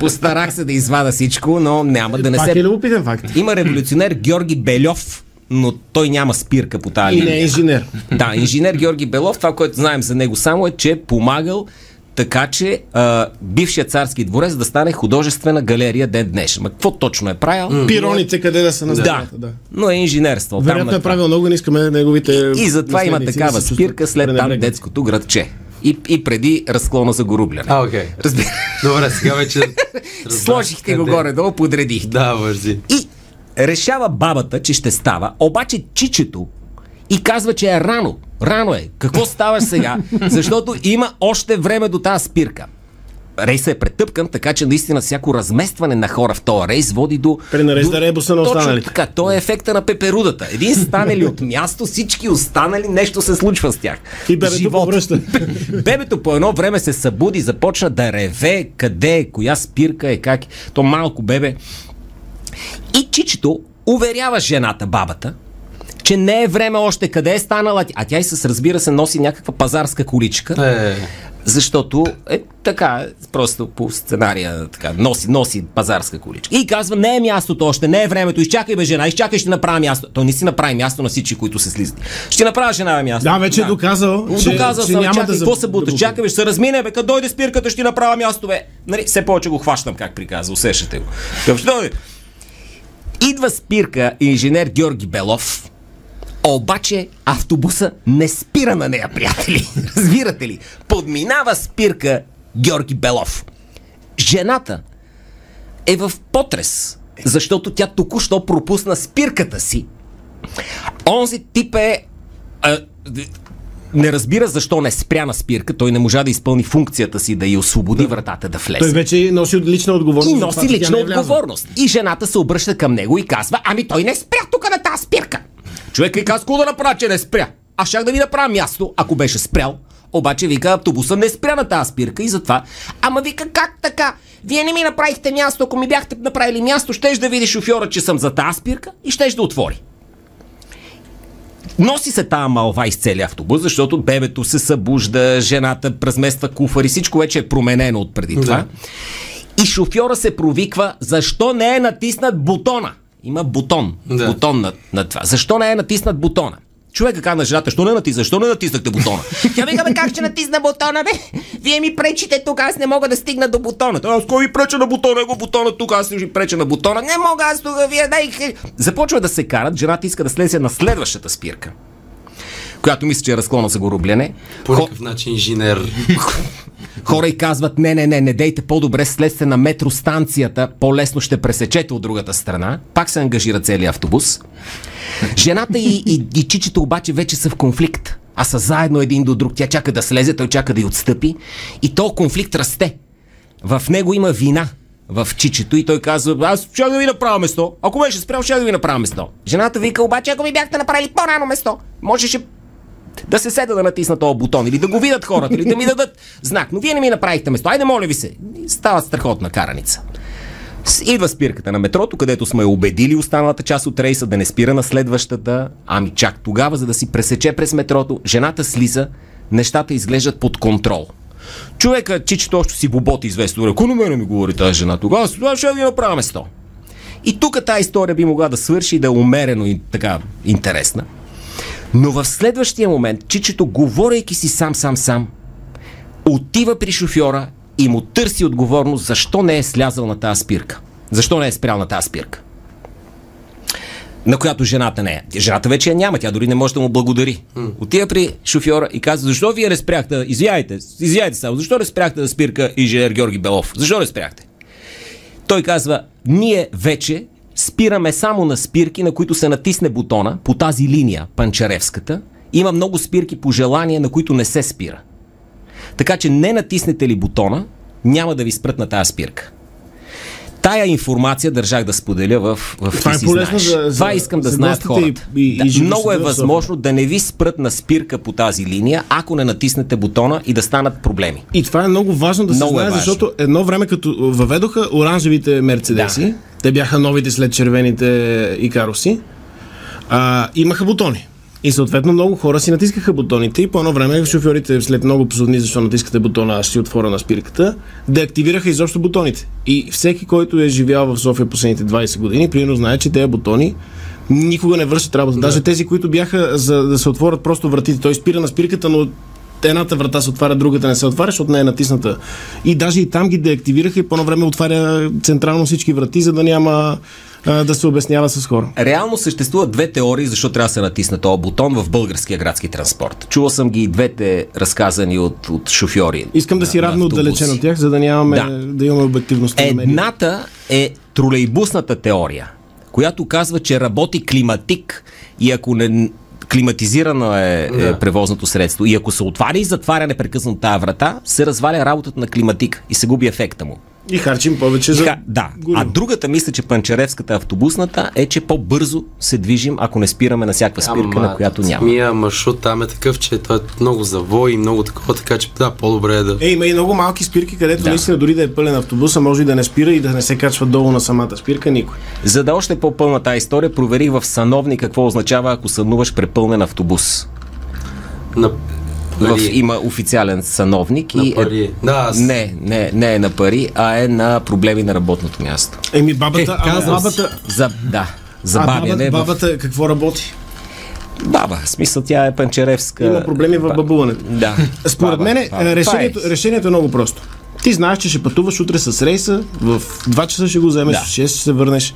постарах се да извада всичко, но няма да не Пак се... е любопитен факт. Има революционер Георги Бельов, но той няма спирка по тази И не е инженер. Да, инженер Георги Белов, това, което знаем за него само е, че е помагал така, че а, бившия царски дворец да стане художествена галерия ден днешен. Ма какво точно е правил? Пироните къде да са на Да, да. но е инженерство. Вероятно е правил много, не искаме неговите... И затова има такава спирка след там детското градче. И, и преди разклона за горубляне. А, окей. Разбира. Добре, сега вече... разбрах Сложихте го горе-долу, подредихте. Да, вързи. И решава бабата, че ще става, обаче чичето и казва, че е рано. Рано е. Какво ставаш сега? Защото има още време до тази спирка. Рейсът е претъпкан, така че наистина всяко разместване на хора в този рейс води до... Пренарежда до- ребуса на Точно останалите. така, то е ефекта на пеперудата. Един стане ли от място, всички останали, нещо се случва с тях. И бебето Живот. повръща. Бебето по едно време се събуди, започна да реве, къде е, коя спирка е, как е. То малко бебе. И чичето уверява жената, бабата, че не е време още къде е станала. А тя и с разбира се носи някаква пазарска количка, Е, защото е така, просто по сценария така, носи, носи пазарска количка. И казва, не е мястото още, не е времето, изчакай бе жена, изчакай, ще направя място. Той не си направи място на всички, които се слизат. Ще направя жена място. Да, вече е доказал, че, Доказал че съм, няма чакай, да... какво за- се буташ? да- Чакай, бе, ще се размине, бе, като дойде спирката, ще направя място, бе. Нали, все повече го хващам, как приказва, усещате го. Към що дойде? Идва спирка инженер Георги Белов, обаче автобуса не спира на нея, приятели. Разбирате ли? Подминава спирка Георги Белов. Жената е в потрес, защото тя току-що пропусна спирката си. Онзи тип е... А, не разбира защо не спря на спирка, той не можа да изпълни функцията си да й освободи вратата да влезе. Той вече носи лична отговорност. И носи лична е отговорност. И жената се обръща към него и казва, ами той не спря тук на тази спирка. Човек и казва, какво да направя, че не спря. Аз щях да ви направя място, ако беше спрял. Обаче вика, автобуса не спря на тази спирка и затова. Ама вика, как така? Вие не ми направихте място, ако ми бяхте направили място, щеш да види шофьора, че съм за тази спирка и щеш да отвори. Носи се тази малва из целия автобус, защото бебето се събужда, жената размества куфари, всичко вече е променено от преди това. И шофьора се провиква, защо не е натиснат бутона? Има бутон. Да. Бутон на, на това. Защо не е натиснат бутона? Човека каза на жената, що не натисна? Защо не натиснахте бутона? Тя вика, бе, как ще натисна бутона, бе? Вие ми пречите тук, аз не мога да стигна до бутона. Той, аз кой ви преча на бутона? Его бутона тук, аз ви преча на бутона. Не мога, аз тук, вие дай. Започва да се карат, жената иска да слезе на следващата спирка която мисля, че е разклона за горубляне. по Хо- някакъв начин инженер. Хора и казват, не, не, не, не дейте по-добре, слезте на метростанцията, по-лесно ще пресечете от другата страна. Пак се ангажира целият автобус. Жената и, и, и чичето обаче вече са в конфликт. А са заедно един до друг. Тя чака да слезе, той чака да й отстъпи. И то конфликт расте. В него има вина в чичето и той казва, аз ще да ви направя место. Ако беше спрял, ще да ви направя место. Жената вика, обаче, ако ми бяхте направили по-рано место, можеше да се седа да натисна този бутон или да го видят хората, или да ми дадат знак. Но вие не ми направихте место. Айде, моля ви се. Става страхотна караница. Идва спирката на метрото, където сме убедили останалата част от рейса да не спира на следващата. Ами чак тогава, за да си пресече през метрото, жената слиза, нещата изглеждат под контрол. Човека, чичето още си боботи известно. Ако на мене ми говори тази жена, тогава тогава ще ви направя место. И тук тази история би могла да свърши да е умерено и така интересна. Но в следващия момент, чичето, говорейки си сам-сам-сам, отива при шофьора и му търси отговорност защо не е слязал на тази спирка. Защо не е спрял на тази спирка. На която жената не е. Жената вече я няма, тя дори не може да му благодари. Отива при шофьора и казва, защо вие не спряхте, извяйте, извяйте само, защо не спряхте да спирка инженер Георги Белов? Защо не спряхте? Той казва, ние вече спираме само на спирки, на които се натисне бутона по тази линия, панчаревската. Има много спирки по желание, на които не се спира. Така че не натиснете ли бутона, няма да ви спрат на тази спирка. Тая информация държах да споделя в, в Това е полезно за- за- Това искам да знаят хората. и- и- да, и много е възможно да не ви спрат на спирка по тази линия, ако не натиснете бутона и да станат проблеми. И това е много важно да се Много е знае, важно. защото едно време като въведоха оранжевите мерцедеси, Да. Те бяха новите след червените икароси, а, имаха бутони. И съответно много хора си натискаха бутоните и по едно време шофьорите след много позорни, защо натискате бутона, аз ще отворя на спирката, деактивираха изобщо бутоните. И всеки, който е живял в София последните 20 години, примерно знае, че тези бутони никога не вършат работа. Даже тези, които бяха за да се отворят просто вратите. Той спира на спирката, но едната врата се отваря, другата не се отваря, защото не е натисната. И даже и там ги деактивираха и по време отваря централно всички врати, за да няма да се обяснява с хора. Реално съществуват две теории, защо трябва да се натисне този бутон в българския градски транспорт. Чувал съм ги и двете разказани от, от шофьори. Искам да си равно отдалечен от тях, за да нямаме Да. да имаме обективност. Едната е тролейбусната теория, която казва, че работи климатик и ако не климатизирано е, да. е превозното средство и ако се отваря и затваря непрекъснато тази врата, се разваля работата на климатик и се губи ефекта му. И харчим повече за. Така, да. гориво. А другата мисля, че панчаревската автобусната е, че по-бързо се движим, ако не спираме на всякаква спирка, на която няма. Самия маршрут там е такъв, че той е много завой и много такова, така че да, по-добре е да... Е, има и много малки спирки, където да. наистина дори да е пълен автобуса, може и да не спира и да не се качва долу на самата спирка никой. За да е още по-пълна тази история, проверих в Сановни какво означава, ако сънуваш препълнен автобус. На... В, Нали, има официален съновник на и пари. Е, Да, аз... не, не, не е на пари, а е на проблеми на работното място. Еми, бабата, Е, си. бабата, За, да, а забавяне. бабата, в... бабата какво работи? Баба, в смисъл тя е панчеревска. Има проблеми в Ба- бабуването. Да. Според Баба, мен баба. решението, е. решението е много просто. Ти знаеш, че ще пътуваш утре с рейса, в 2 часа ще го вземеш, Да. в 6 ще се върнеш.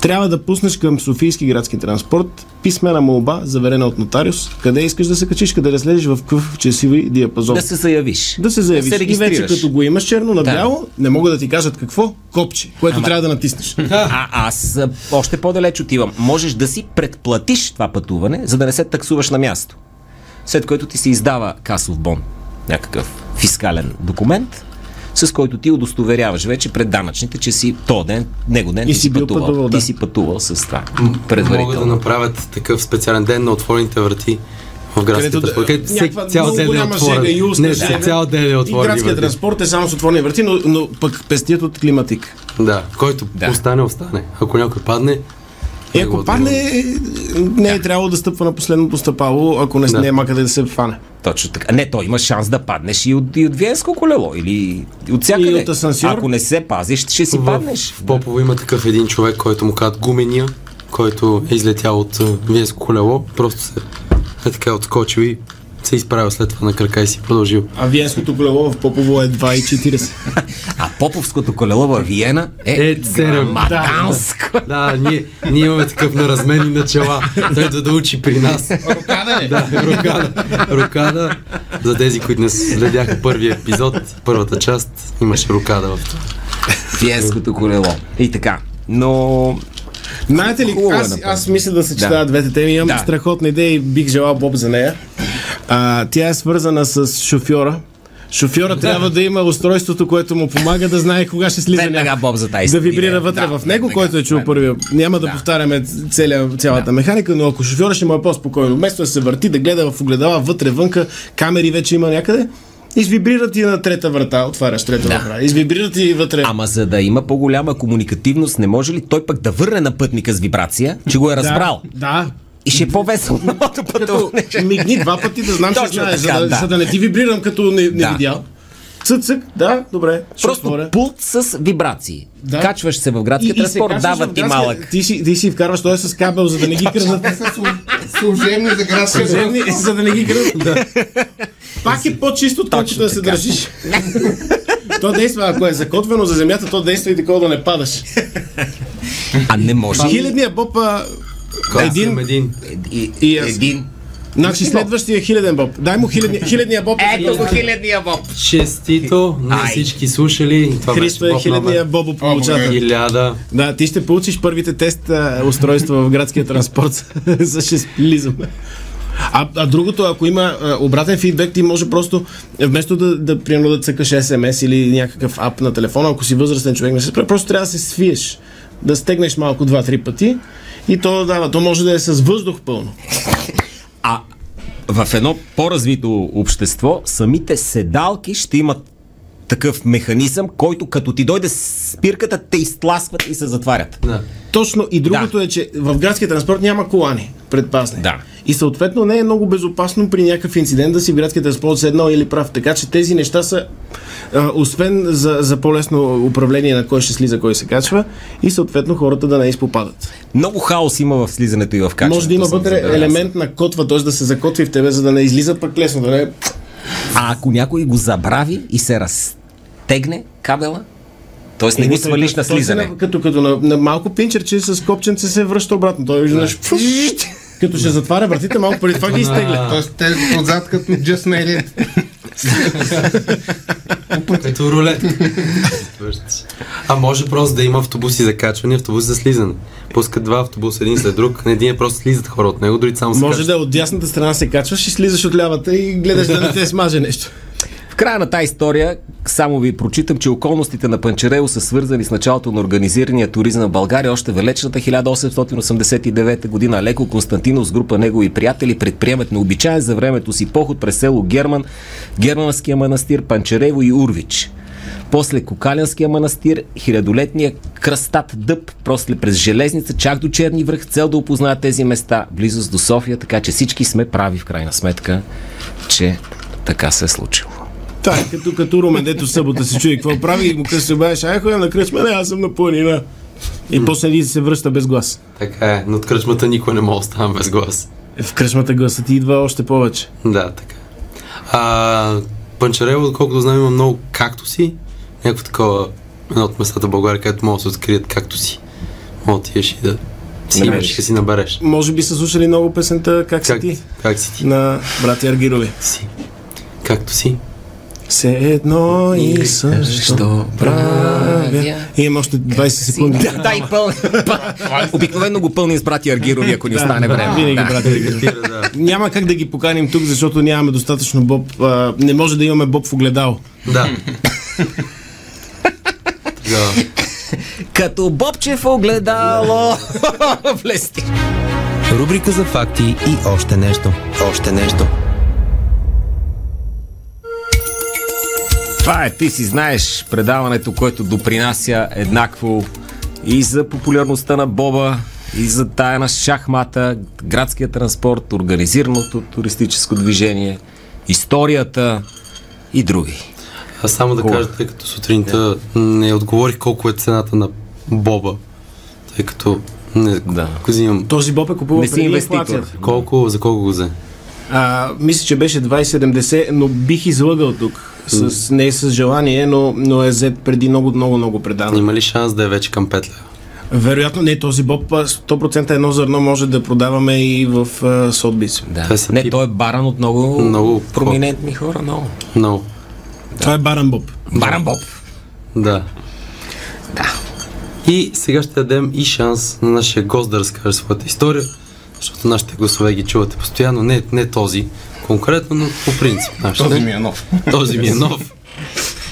Трябва да пуснеш към Софийски градски транспорт писмена молба, заверена от нотариус, къде искаш да се качиш, къде да слезеш в какъв часови диапазон. Да се заявиш. Да се заявиш. Да се и вече като го имаш черно на бяло, не могат да ти кажат какво, копче, което Ама- трябва да натиснеш. А аз още по-далеч отивам. Можеш да си предплатиш това пътуване, за да не се таксуваш на място. След което ти се издава касов бон, някакъв фискален документ, с който ти удостоверяваш вече пред данъчните, че си то ден, него ден И ти си бил пътувал. пътувал, да. Ти си пътувал с това. Могат да Предварително. направят такъв специален ден на отворените врати в градския да- транспорт. където всеки някаква цял ден е отворен. жега, юлска Не, цял ден е И градският транспорт е само с отворени врати, но, но пък пестият от климатик. Да, който Да. остане, остане. Ако някой падне, И него ако да падне, не е трябвало да стъпва на последното стъпало, ако не, Да. няма къде да се фане. Точно така. Не, то има шанс да паднеш и от, и от Виенско колело или от всякъде. И от асансьор. Ако не се пазиш, ще си в, паднеш. в Попово има такъв един човек, който му казват гумения, който е излетял от виеско колело, просто се е така отскочил и се изправил след това на крака и си продължил. А Виенското колело в Попово е 2,40. А Поповското колело във Виена е, Е, седем. грамаданско. Да, ние, ние имаме такъв на размени начала. Той идва да учи при нас. Рокада ли? Да, рокада. Рокада. За тези, които не следяха първия епизод, първата част, имаше рокада в това. Виенското колело. И така. Но Знаете ли, е аз, аз мисля да съчетая Да. двете теми. Имам Да. страхотна идея и бих желал Боб за нея. А, тя е свързана с шофьора. Шофьора трябва да има устройството, което му помага да знае кога ще слиза Веднага. Боб за тази Да вибрира вътре Да, в него, който е чул първия. Няма да, Да. повтаряме целия, цялата механика, но ако шофьора ще му е по-спокойно, вместо да се върти, да гледа в огледала вътре, вънка, камери вече има някъде, извибрира ти на трета врата, отваряш трета Да. врата, извибрира ти вътре. Ама за да има по-голяма комуникативност, не може ли той пък да върне на пътника с вибрация, че го е разбрал? Да, да. И ще е по-весело Като пътуване. мигни два пъти да знам, че знаеш, за, да, да. за да не ти вибрирам като не, не Да. видял. Цък, цък, да, добре. ще Просто отворя. пулт с вибрации. Да. Качваш се в градския се транспорт, дава ти малък. Ти си, ти си вкарваш той с кабел, за да не ги слу- служебни за градска Земни, за да не ги крадат. Да. Пак е по-чисто, отколкото да се държиш. то действа, ако е закотвено за земята, то действа и такова да не падаш. А не може. Хилядният боб, а, Един. един. И, И аз. един. значи следващия хиляден боб. Дай му хилядния, хилядния боб. Ето го хилядния боб. Честито на всички слушали. Това Христо е Боб хилядния бобо получател. Хиляда. Да, ти ще получиш първите тест а, устройства в градския транспорт за шестилизъм. А, а другото, ако има а, обратен фидбек, ти може просто, вместо да, да, примерно, да цъкаш SMS или някакъв ап на телефона, ако си възрастен човек, не се справя, просто трябва да се свиеш, да стегнеш малко два-три пъти и то да дава. То може да е с въздух пълно. А в едно по-развито общество, самите седалки ще имат такъв механизъм, който като ти дойде спирката, те изтласват и се затварят. Да. Точно и другото Да. е, че в градския транспорт няма колани предпазни. Да. И съответно не е много безопасно при някакъв инцидент да си в градския транспорт седнал или прав. Така че тези неща са, а, освен за, за по-лесно управление на кой ще слиза, кой се качва, и съответно хората да не изпопадат. Много хаос има в слизането и в качването. Може да има вътре забелязал. елемент на котва, т.е. да се закотви в тебе, за да не излиза пък лесно, да не А ако някой го забрави и се разтегне кабела, т.е. не го свалиш на слизане. Като, като на, на малко пинчерче с копченце се връща обратно. Той виждаш, като ще затваря вратите, малко преди това ги изтегля. Тоест те отзад като Just Made It. Като рулетка. а може просто да има автобуси за качване автобуси за слизане. Пускат два автобуса един след друг. На един е просто слизат хора от него, другите само се Може качват. да е от дясната страна се качваш и слизаш от лявата и гледаш да не те смаже нещо. Края на тази история само ви прочитам, че околностите на Панчарево са свързани с началото на организирания туризъм в България още в далечната 1889 година. Леко Константинов с група негови приятели предприемат необичаен за времето си поход през село Герман, Германския манастир, Панчарево и Урвич. После Кокалянския манастир, хилядолетния кръстат дъб, после през Железница, чак до Черни връх, цел да опознаят тези места, близост до София, така че всички сме прави в крайна сметка, че така се е случило. Та, е като, като Румен, дето в събота се чуи какво прави и му къде се обадиш, ай ходя на кръчма, не, аз съм на планина. И после един се връща без глас. Така е, но от кръчмата никой не може да без глас. В кръчмата гласът ти идва още повече. Да, така. А, Панчарево, доколкото знам, има много кактуси. Някакво такова, едно от местата в България, където могат да се открият кактуси. Мога да отидеш и да си Набереш. имаш, да си набереш. Може би са слушали много песента Как си Как, ти? как си ти? На братя Аргирови. си? Както си. Все едно и също правя. И имам още 20 секунди. Да, да, и пълни. Обикновено го пълним с брати Аргирови, ако ни остане време. Винаги Да. братя Аргирови. Няма как да ги поканим тук, защото нямаме достатъчно боб. А, не може да имаме боб в огледало. Да. Като Бобче в огледало. Влезти. Рубрика за факти и още нещо. Още нещо. Това е, ти си знаеш, предаването, което допринася еднакво и за популярността на Боба, и за тая на шахмата, градския транспорт, организираното туристическо движение, историята и други. Аз само да кажа, тъй като сутринта не отговорих колко е цената на Боба. Тъй като не Да. взимам. Този боб е купувал Не си преди инвеститор. инфлацията. Колко, за колко го взе? А, мисля, че беше 2070, но бих излъгал тук. С, не с желание, но, но е взет преди много, много, много предано. Има ли шанс да е вече към 5 лева? Вероятно не, този боб а, 100% едно зърно може да продаваме и в а, Сотбис. Да. Не, тип- той е баран от много, Много проминентни хора. Много. Много. Това е баран боб. Баран Боб. Да. Да. И сега ще дадем и шанс на нашия гост да разкаже своята история, защото нашите гласове ги чувате постоянно. Не, не този конкретно, но по принцип. Нашите. Този ми е нов. Този ми е нов.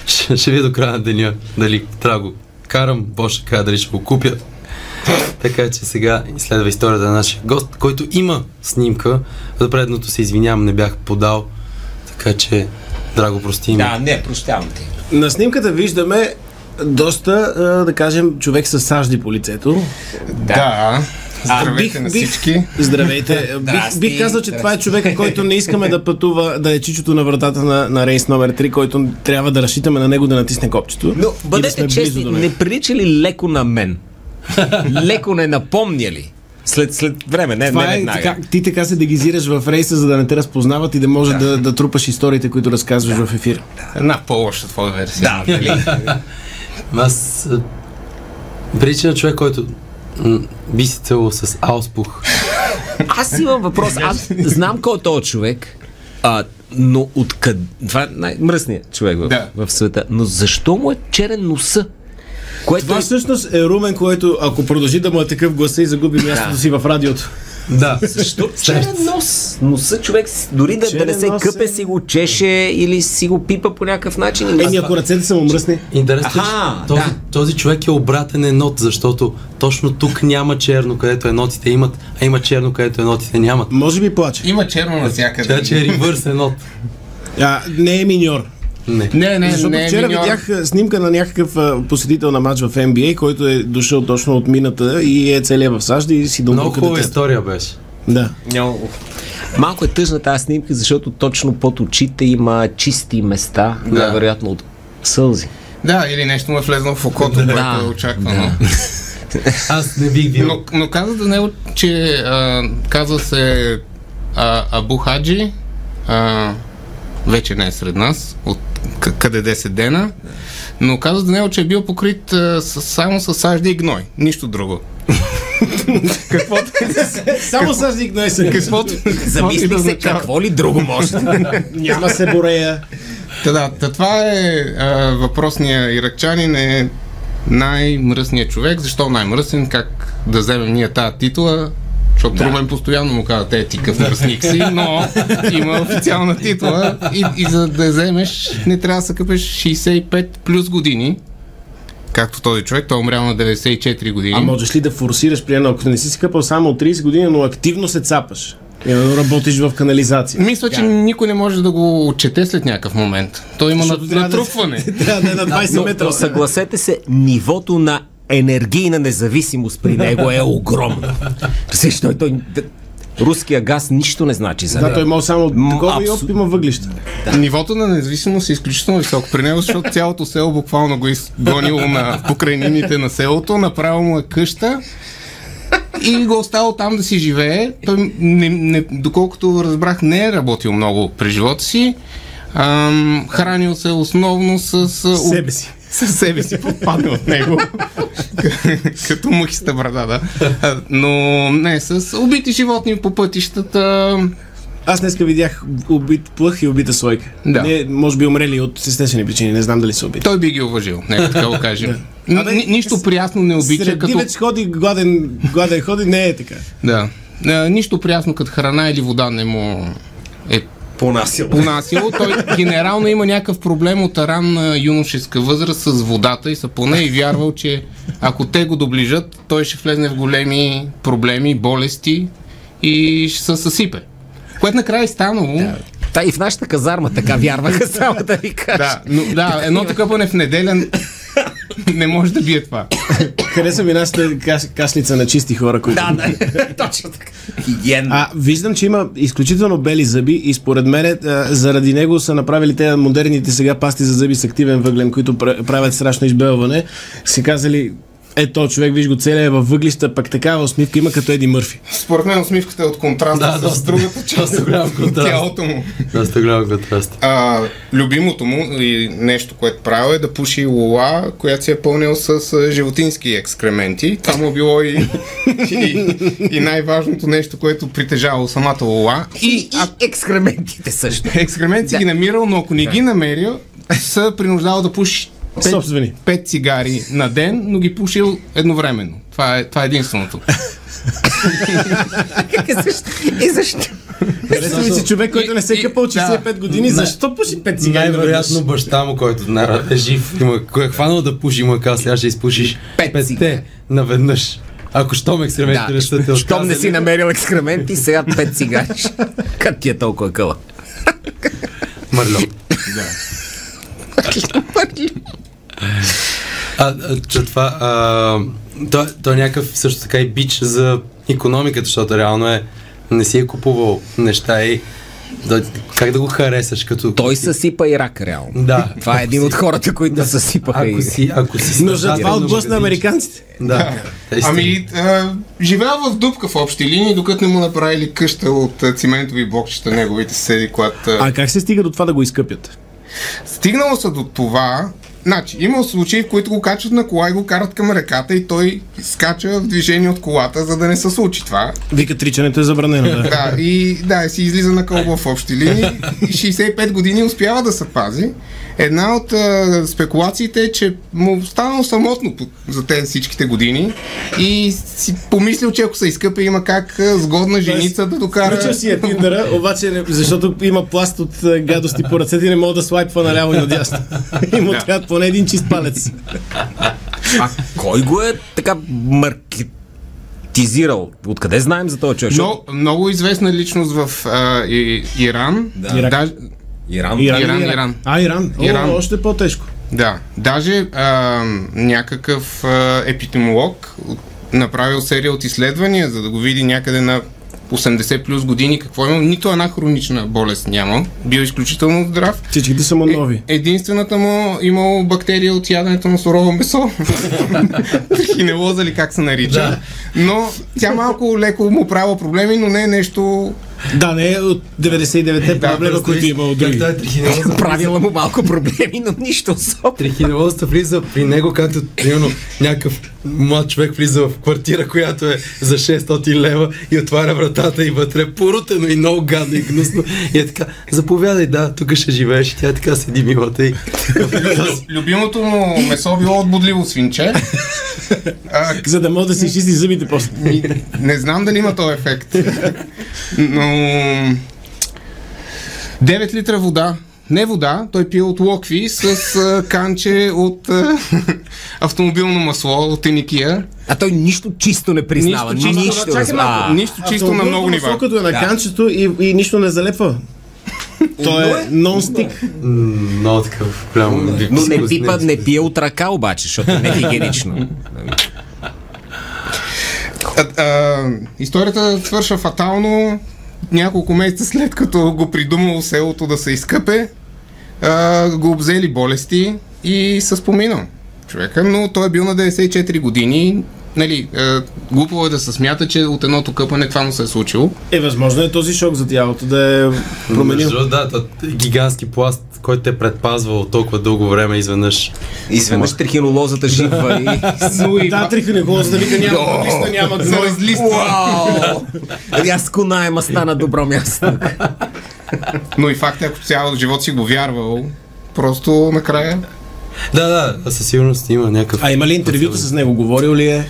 Ще, ще ви до края на деня дали трябва да го карам, Бо ще кажа дали ще го купя. Така че сега изследва историята на нашия гост, който има снимка. За предното се извинявам, не бях подал. Така че, драго, прости ми. Да, не, прощавам ти. На снимката виждаме доста, да кажем, човек с сажди по лицето. Да. Здравейте бих- на бих- всички. Здравейте. бих, бих казал, че това е човека, който не искаме да пътува, да е чичото на вратата на, на рейс номер 3, който трябва да разчитаме на него да натисне копчето. Но да бъдете близо честни, не прилича ли леко на мен? леко не напомня ли? След, след време, не, не Това е така, ти така се дегизираш в рейса, за да не те разпознават и да може да, да, трупаш историите, които разказваш в ефир. Една по-лоша твоя версия. Да, нали? Аз прилича на човек, който би се целувал с ауспух. Аз имам въпрос. Аз знам кой е този човек, а, но откъде... Това е най-мръсният човек в, Да. в света. Но защо му е черен носа? Което Това е... всъщност е Румен, който ако продължи да му е такъв гласа и загуби мястото си в радиото. Да. Защо черен нос? Носа човек дори да, да не се къпе, е- си го чеше или си го пипа по някакъв начин. Еми, ако ръцете са му мръсни. Интересно, е, Аха, този, да. този човек е обратен енот, защото точно тук няма черно, където енотите имат, а има черно, където енотите нямат. Може би плаче. Има черно навсякъде. Така че е ревърс енот. А, не е миньор. Не. Не, не, Защото не вчера миньор. видях снимка на някакъв посетител на матч в NBA, който е дошъл точно от мината и е целия в САЩ и си Много дълбока хубава история беше. Да. Малко е тъжна тази снимка, защото точно под очите има чисти места, Да. да. вероятно от сълзи. Да, или нещо му е влезнало в окото, което Да, е очаквано. Аз не бих бил. Но, но каза за него, че а, казва се а, Абу Хаджи, а, вече не е сред нас, от къде 10 дена, но каза за него, че е бил покрит а, с, само с сажда и гной, нищо друго. Каквото, Само и гной се каквото, Замислих се какво ли друго може. Няма се борея. Та, да, та, това е а, въпросния иракчанин е най-мръсният човек. Защо най-мръсен? Как да вземем ние тази титла? Защото да. Румен постоянно му казва, те ти къв мръсник си, но има официална титла и, и за да я вземеш не трябва да се къпеш 65 плюс години. Както този човек, той е умрял на 94 години. А можеш ли да форсираш при едно, ако не си си къпал само от 30 години, но активно се цапаш? Именно работиш в канализация. Мисля, че никой не може да го отчете след някакъв момент. Той има Защото натрупване. Трябва да е на 20 Но, метра. но съгласете се, нивото на енергийна независимост при него е огромно. Разбираш, той, той, руския газ нищо не значи за Да, него. той може само такова и абсо- оп, има въглища. Нивото на независимост е изключително високо при него, защото цялото село буквално го изгонило на покрайнините на селото, направо му е къща и го оставил там да си живее. Той, не, не, доколкото разбрах, не е работил много при живота си. Ам, хранил се основно с... с Себе си. Със себе си подпадне от него. Като мъхиста брада, да. Но не, с убити животни по пътищата. Аз днеска видях убит плъх и убита сойка. Да. Не, може би умрели от естествени причини, не знам дали са убити. Той би ги уважил, нека така го кажем. Н- Абе, ни- нищо приятно не обича, Сред като... дивеч ходи, гладен, гладен ходи, не е така. Да. А, нищо приятно като храна или вода не му е Понасил. понасило. Той генерално има някакъв проблем от ранна юношеска възраст с водата и са поне и вярвал, че ако те го доближат, той ще влезне в големи проблеми, болести и ще се съсипе. Което накрая е станало. Да, Та и в нашата казарма така вярваха, само да ви кажа. да, но, да едното къпане в неделя не може да бие това. Хареса ми нашата каш, кашлица на чисти хора, които... Да, да, точно така. Хигиен. А, виждам, че има изключително бели зъби и според мен заради него са направили те модерните сега пасти за зъби с активен въглен, които пра- правят страшно избелване. Си казали, е, то човек, виж го целия е във въглища, пък такава усмивка има като Еди Мърфи. Според мен усмивката е от контраста Да, с доста- другата част от контраст. тялото му. Доста голям контраст. А, любимото му и нещо, което правил е да пуши лула, която се е пълнил с животински екскременти. Това му е било и, и, и най-важното нещо, което притежавал самата лула. И, И и екскрементите също. екскременти си ги намирал, но ако не ги намерил, са принуждавал да пуши Собствени. 5 цигари на ден, но ги пушил едновременно. Това е, това е единственото. защо? И защо? Ми си човек, който не се е къпал да. 65 години, защо пуши 5 цигари? Най-вероятно баща му, който нара- е жив, има, кой е хванал да пуши, му е казал, сега ще изпушиш Пет петте наведнъж. Ако щом екстрементите не са те Да, щом не си отказали, намерил екскременти, сега пет цигари. Как ти е толкова къла? Мърло. А, а че това, а, то, то е някакъв също така и бич за економиката, защото реално е, не си е купувал неща и да, как да го харесаш като... Той съсипа Ирак, реално. Да. Това е един от хората, които съсипаха Ако си, ако си Но за това на отблъсна магазинче. американците. Да. Наистина. Ами, а, живея в дупка в общи линии, докато не му направили къща от циментови блокчета, неговите съседи, когато... А как се стига до това да го изкъпят? Стигнало са до това, значи, има случаи, в които го качват на кола и го карат към реката и той скача в движение от колата, за да не се случи това. Вика, тричането е забранено. Да. Да, и да, си излиза на кълбо в общи линии. И 65 години успява да се пази. Една от а, спекулациите е, че му станало самотно за тези всичките години и си помислил, че ако се изкъпе, има как а, сгодна женица да докара... Включил си я Тиндъра, обаче не- защото има пласт от е, гадости по ръцете и не мога да слайпва наляво и надясно. И му трябва поне един чист палец. А кой го е така маркетизирал? Откъде знаем за този човек? Но, много известна личност в а, и, Иран. Да. Ирак. Даже, Иран. Иран, Иран, Иран. А, Иран. О, Иран. още по-тежко. Да, даже а, някакъв а, епидемиолог от- направил серия от изследвания, за да го види някъде на 80 плюс години какво има. Нито една хронична болест няма. Бил изключително здрав. Всичките са му нови. Е, единствената му имало бактерия от яденето на сурово месо. Трихинелоза ли как се нарича. Да. Но тя малко леко му правила проблеми, но не е нещо... Да, не е от 99-те Да, проблема, които има от други. Как той трихинелоза Правила му малко проблеми, но нищо особено. Трихинелозата влиза при него, както примерно някакъв млад човек влиза в квартира, която е за 600 лева и отваря вратата и вътре е порутено и много гадно и гнусно. И е така, заповядай, да, тук ще живееш. И тя така седи милата и... Любимото му месо било от бодливо свинче. А, За да може да си чисти зъбите после. Ми, не знам дали има този ефект. Но... 9 литра вода. Не вода, той пие от локви с а, канче от а, автомобилно масло от Еникия. А той нищо чисто не признава. Нищо чисто. нищо. Чакай малко. Нищо чисто на много нива. Като е на канчето и, и нищо не залепва. То е нон-стик. Много такъв голям Но не пипа, не пие от ръка обаче, защото е нехигиенично. А, а, историята свършва фатално. Няколко месеца след като го придумало селото да се изкъпе, а, го обзели болести и се споминал човека, но той е бил на 94 години. Нали, а, глупо е да се смята, че от едното къпане това му се е случило. Е, възможно е този шок за тялото да е променил. Между да, е гигантски пласт, който те е предпазвал от толкова дълго време изведнъж. Изведнъж трихинолозата живва и... Да, да вика няма листа, няма но гной. Рязко найема стана добро място. Но и факт е, ако цял живот си го вярвал, просто накрая Да, да, със сигурност има някакъв... А има ли интервюто с него? Говорил ли е?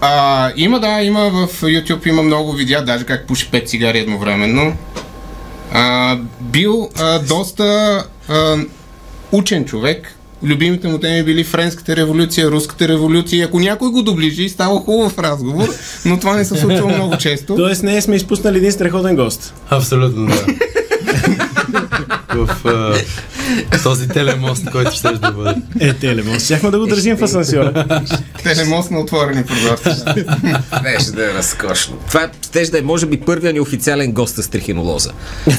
А, има, да, има в YouTube има много видеа, даже как пуши 5 цигари едновременно. А, бил а, доста а, учен човек. Любимите му теми били Френската революция, Руската революция. Ако някой го доближи, става хубав разговор, но това не се случва много често. Тоест не сме изпуснали един страхотен гост. Абсолютно, да. в а, този телемост, който ще да бъде. Е, телемон. Щяхме да го държим в асансьора. Телемост на отворени прозорци. Беше да е разкошно. Това ще да е, може би, първия ни официален гост с трихинолоза.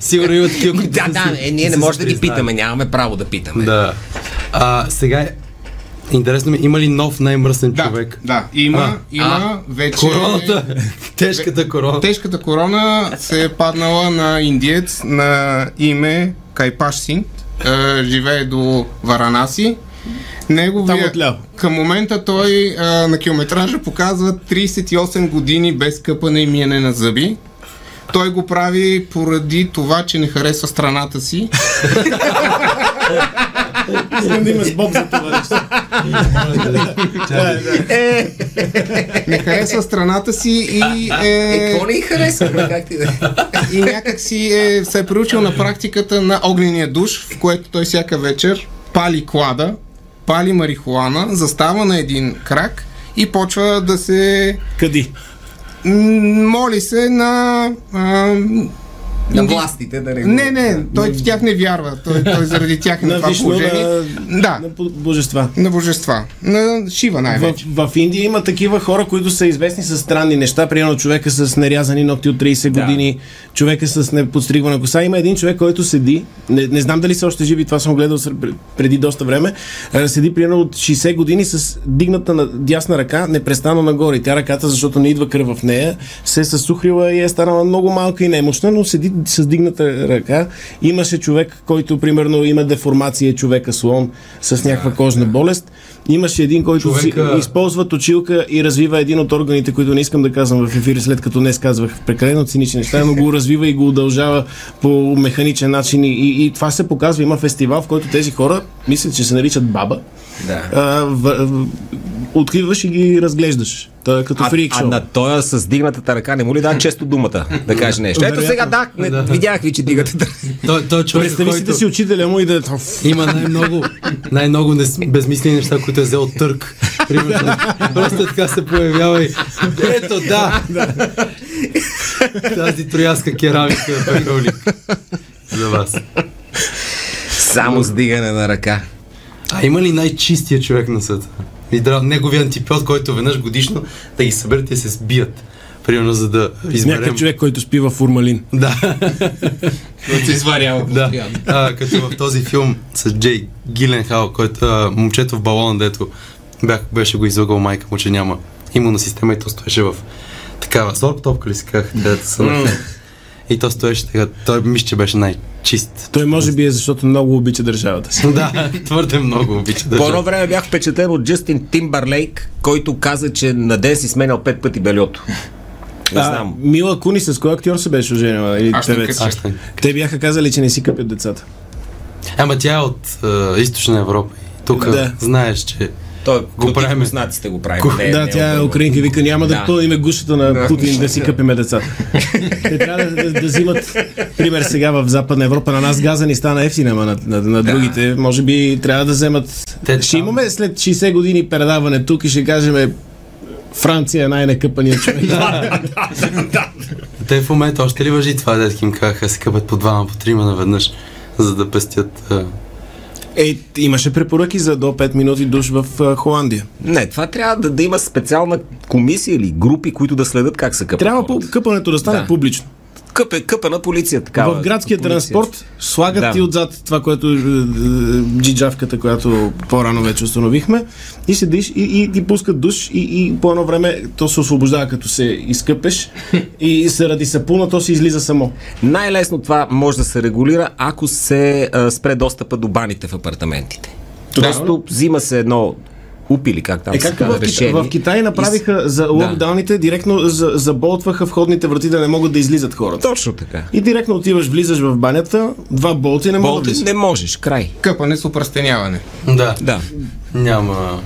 Сигурно такива, които Да, да, е, ние не са може си да ги питаме, нямаме право да питаме. Да. А, сега е... Интересно ми, има ли нов най-мръсен да, човек? да, има, А. има вече... Короната. Тежката корона. Тежката корона се е паднала на индиец на име Кайпаш Синг. Е, живее до Варанаси. Неговия, към момента той е, на километража показва 38 години без къпане и миене на зъби. Той го прави поради това, че не харесва страната си. Искам да има с Боб за това. Не харесва страната си и Е, е, какво не харесва? Как ти да е? и някак си е, се е приучил на практиката на огнения душ, в което той всяка вечер пали клада, пали марихуана, застава на един крак и почва да се Къди? моли се на... А, На властите да не Не, не, той в тях не вярва. Той, той заради тях е на На това Вишну, положение. на, Да, на божества. на божества. На Шива В, най-вече. в Индия има такива хора, които са известни с странни неща. Примерно човека с нерязани ногти от 30 години, човека с неподстригвана коса. Има един човек, който седи, не, не знам дали са още живи, това съм гледал преди доста време, а, седи примерно от 60 години с дигната на дясна ръка непрестанно нагоре. Тя ръката, защото не идва кръв в нея, се е съсухрила и е станала много малка и немощна, но седи с дигната ръка. Имаше човек, който примерно има деформация, човека слон с някаква кожна болест. Имаше един, който Човека- използва точилка и развива един от органите, които не искам да казвам в ефир, след като днес казвах прекалено цинични неща, но го развива и го удължава по механичен начин. И, и, и това се показва. Има фестивал, в който тези хора, мисля, че се наричат баба. Да. А, в, в, откриваш и ги разглеждаш. Той е като А, фрик а шоу. на тоя с дигнатата ръка не му ли да често думата да каже нещо? Ето сега да, не, Да. видях ви, че дигате. Той, той е човек, Представи си който да си учителя му и да... има най-много, най-много нес- безмислени неща, които е взел търк. Примерно, просто така се появява и ето да! Тази трояска керамика е. За вас. Само с дигане на ръка. А има ли най-чистия човек на света? И дра... неговия антипод, който веднъж годишно да ги съберат и се сбият. Примерно, за да изберем... Някакъв човек, който спи в формалин. Да, който се изварява да. А, като в този филм с Джей Гиленхал, който а, момчето в балона, дето бях, беше го излъгал майка му, че няма имунна система и то стоеше в такава сорп топка ли си са на И то стоеше така, той мисля, че беше най-чист. Той може би е защото много обича държавата си. да, твърде много обича да По едно време бях впечатлен от Джастин Тимбарлейк, който каза, че на ден си сменял пет пъти бельото. Не А, знам. Мила Куни с кой актьор се беше оженила? Или певец? Те бяха казали, че не си къпят децата. Ама тя е от а, източна Европа. И Тук Да. знаеш, че Той го правим. руснаците го правим. Не, да, не тя е украинка, вика, няма да, Да. пълним гушата на Путин да си къпиме децата. Те трябва да, да, да взимат, пример сега в Западна Европа, на нас газа ни стана ефтина, ама на, на, на другите, може би трябва да вземат... Те ще там- имаме след 60 години предаване тук и ще кажем Франция е най-некъпания човек. те в момента още ли въжи това, дето им казаха, се къпят по двама, по трима наведнъж, за да пестят. Е, имаше препоръки за до 5 минути душ в а, Холандия. Не, това трябва да, да има специална комисия или групи, които да следят как се къпат. Трябва по, къпането да стане Да. публично. Къпе, къпа на полиция. Такава, в градския полиция. транспорт слагат Да. ти отзад това, което е, е, джиджавката, която по-рано вече установихме, и седиш и, и ти пускат душ и, и по едно време то се освобождава, като се изкъпеш и заради сапуна то се излиза само. Най-лесно това може да се регулира, ако се а, спре достъпа до баните в апартаментите. Просто взима се едно упили, как там Е, както в, в Китай направиха за локдауните, директно за, заболтваха входните врати да не могат да излизат хората. Точно така. И директно отиваш, влизаш в банята, два болти и не могат да Болти не можеш, край. Къпане с упръстеняване. Да, Да. няма.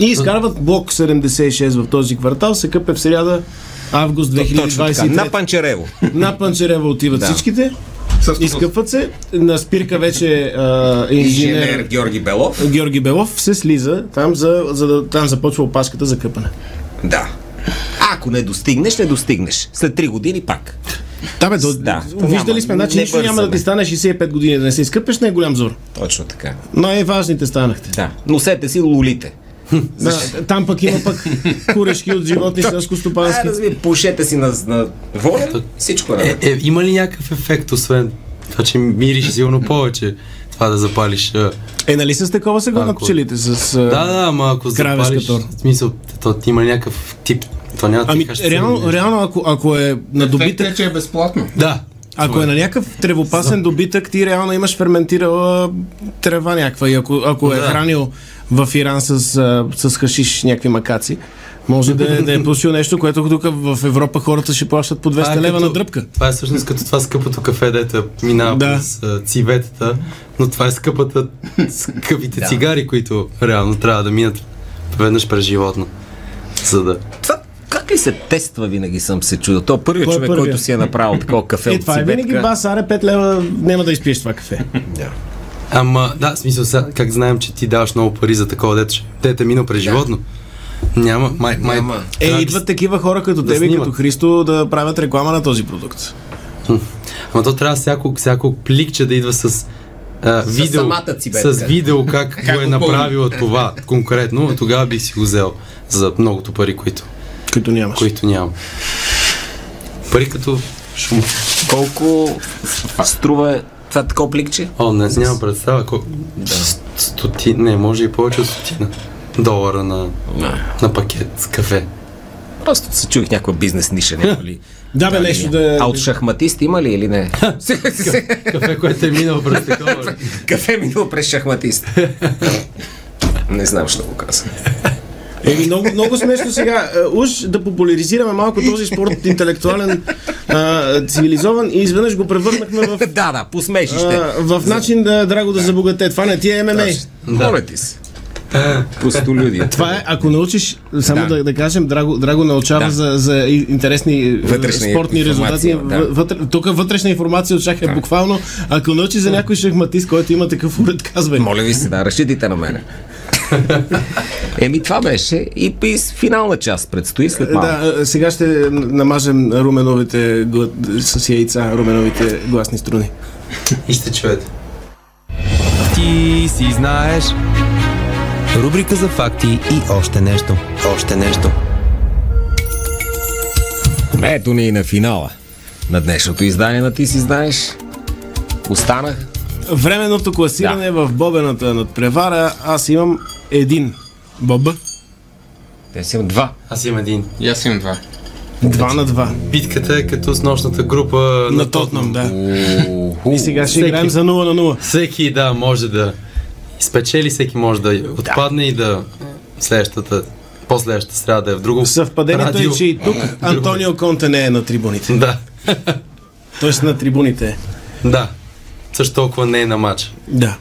И изкарват блок 76 в този квартал, се къпе в сряда август Точно така. 2023. На Панчерево. На Панчерева отиват Да. всичките, изкъпват се, на спирка вече а, Инженер инженер Георги Белов. Георги Белов се слиза там, за, за да, там започва опашката за къпане. Да. Ако не достигнеш, не достигнеш. След 3 години пак. Да, бе, до, Да, виждали сме, значи нищо няма да ти стане 65 години да не се изкъпеш, не е голям зор. Точно така. Най-важните станахте. Да. Носете си лулите. Да, там пък има пък курешки от животни селско-стопански. Ай, разбира, пушете си на, на воля, всичко е. Е, е, има ли някакъв ефект, освен това, че мириш сигурно повече, това да запалиш? Е, нали с такова се гонят Ако- пчелите? С, Да, да, ама ако запалиш, тор. в смисъл, то, има ли някакъв тип, то няма Ами, ти кажа, реално, нещо. реално ако, ако е на Ефектът добитък, е, че е безплатно. Да, ако е на някакъв тревопасен добитък, ти реално имаш ферментирала трева някаква. И ако, ако е Да. хранил в Иран с, а, с хашиш някакви макаци, може да, е- да е пусил нещо, което тук в Европа хората ще плащат по 200 Това е лева като- на дръпка. Това е всъщност като това скъпото кафе, дето минава Да. през а, civetата, но това е скъпата, скъпите Да. цигари, които реално трябва да минат веднъж през животно. За да... Това как ли се тества, винаги съм се чудил. То първият е човек, първият? който си е направил такова кафе Е, от това е винаги бас, аре 5 лева, няма да изпиеш това кафе. Ама, да, смисъл, сега, как знаем, че ти даваш много пари за такова дете, дете е минал през животно. Няма, май, май, Няма. Е, да идват такива хора като да тебе снимат. като Христо да правят реклама на този продукт. Ама то трябва всяко, всяко пликче да идва с а, видео, самата цибетка. с видео как, го е направила това конкретно, тогава бих си го взел за многото пари, които, Като нямаш. които нямам. Пари като шум. Колко струва това такова пликче? О, не, нямам представа. Ко... Да. Стоти... Не, може и повече от стотина долара на, на пакет с кафе. Просто се чуих някаква бизнес ниша. Няма ли? Да, бе, нещо да... А от шахматист има ли или не? Кафе, което е минало през такова. Кафе минало през шахматист. Не знам, що го казвам. Еми, много, много смешно сега. Е, Уж да популяризираме малко този спорт, интелектуален, а, цивилизован и изведнъж го превърнахме в, да, да, посмешище. а, в начин да драго да забогате. Това не ти е ММА. Моля ти се. Простолюдие. Това е, ако научиш, само Да. да, да, кажем, Драго, Драго научава Да. за, за интересни е, Вътрешна спортни резултати. да. Вътре, тук вътрешна информация от шах е буквално, ако научиш за някой шахматист, който има такъв уред, казвай. Моля ви се, да, разчитайте на мене. Еми, това беше и, и финална част предстои след малко. Да, е, сега ще намажем руменовите гла- с яйца, руменовите гласни струни. И ще чуете. Ти си знаеш. Рубрика за факти и още нещо. Още нещо. Ето ни и на финала на днешното издание на Ти си знаеш. Останах. Временното класиране в бобената надпревара, аз имам един. Боба? Те си имам два. Аз имам един. И аз имам два. Два на два. Битката е като с нощната група На Тотнам, да. И сега ще Всеки. играем за 0 на 0. Всеки, да, може да спечели, всеки може да отпадне и да следващата, последващата сряда да е в друго Съвпадението радио. е, че и тук Антонио Конте не е на трибуните. Да, Тоест на трибуните е. да. Също толкова не е на матч. Да.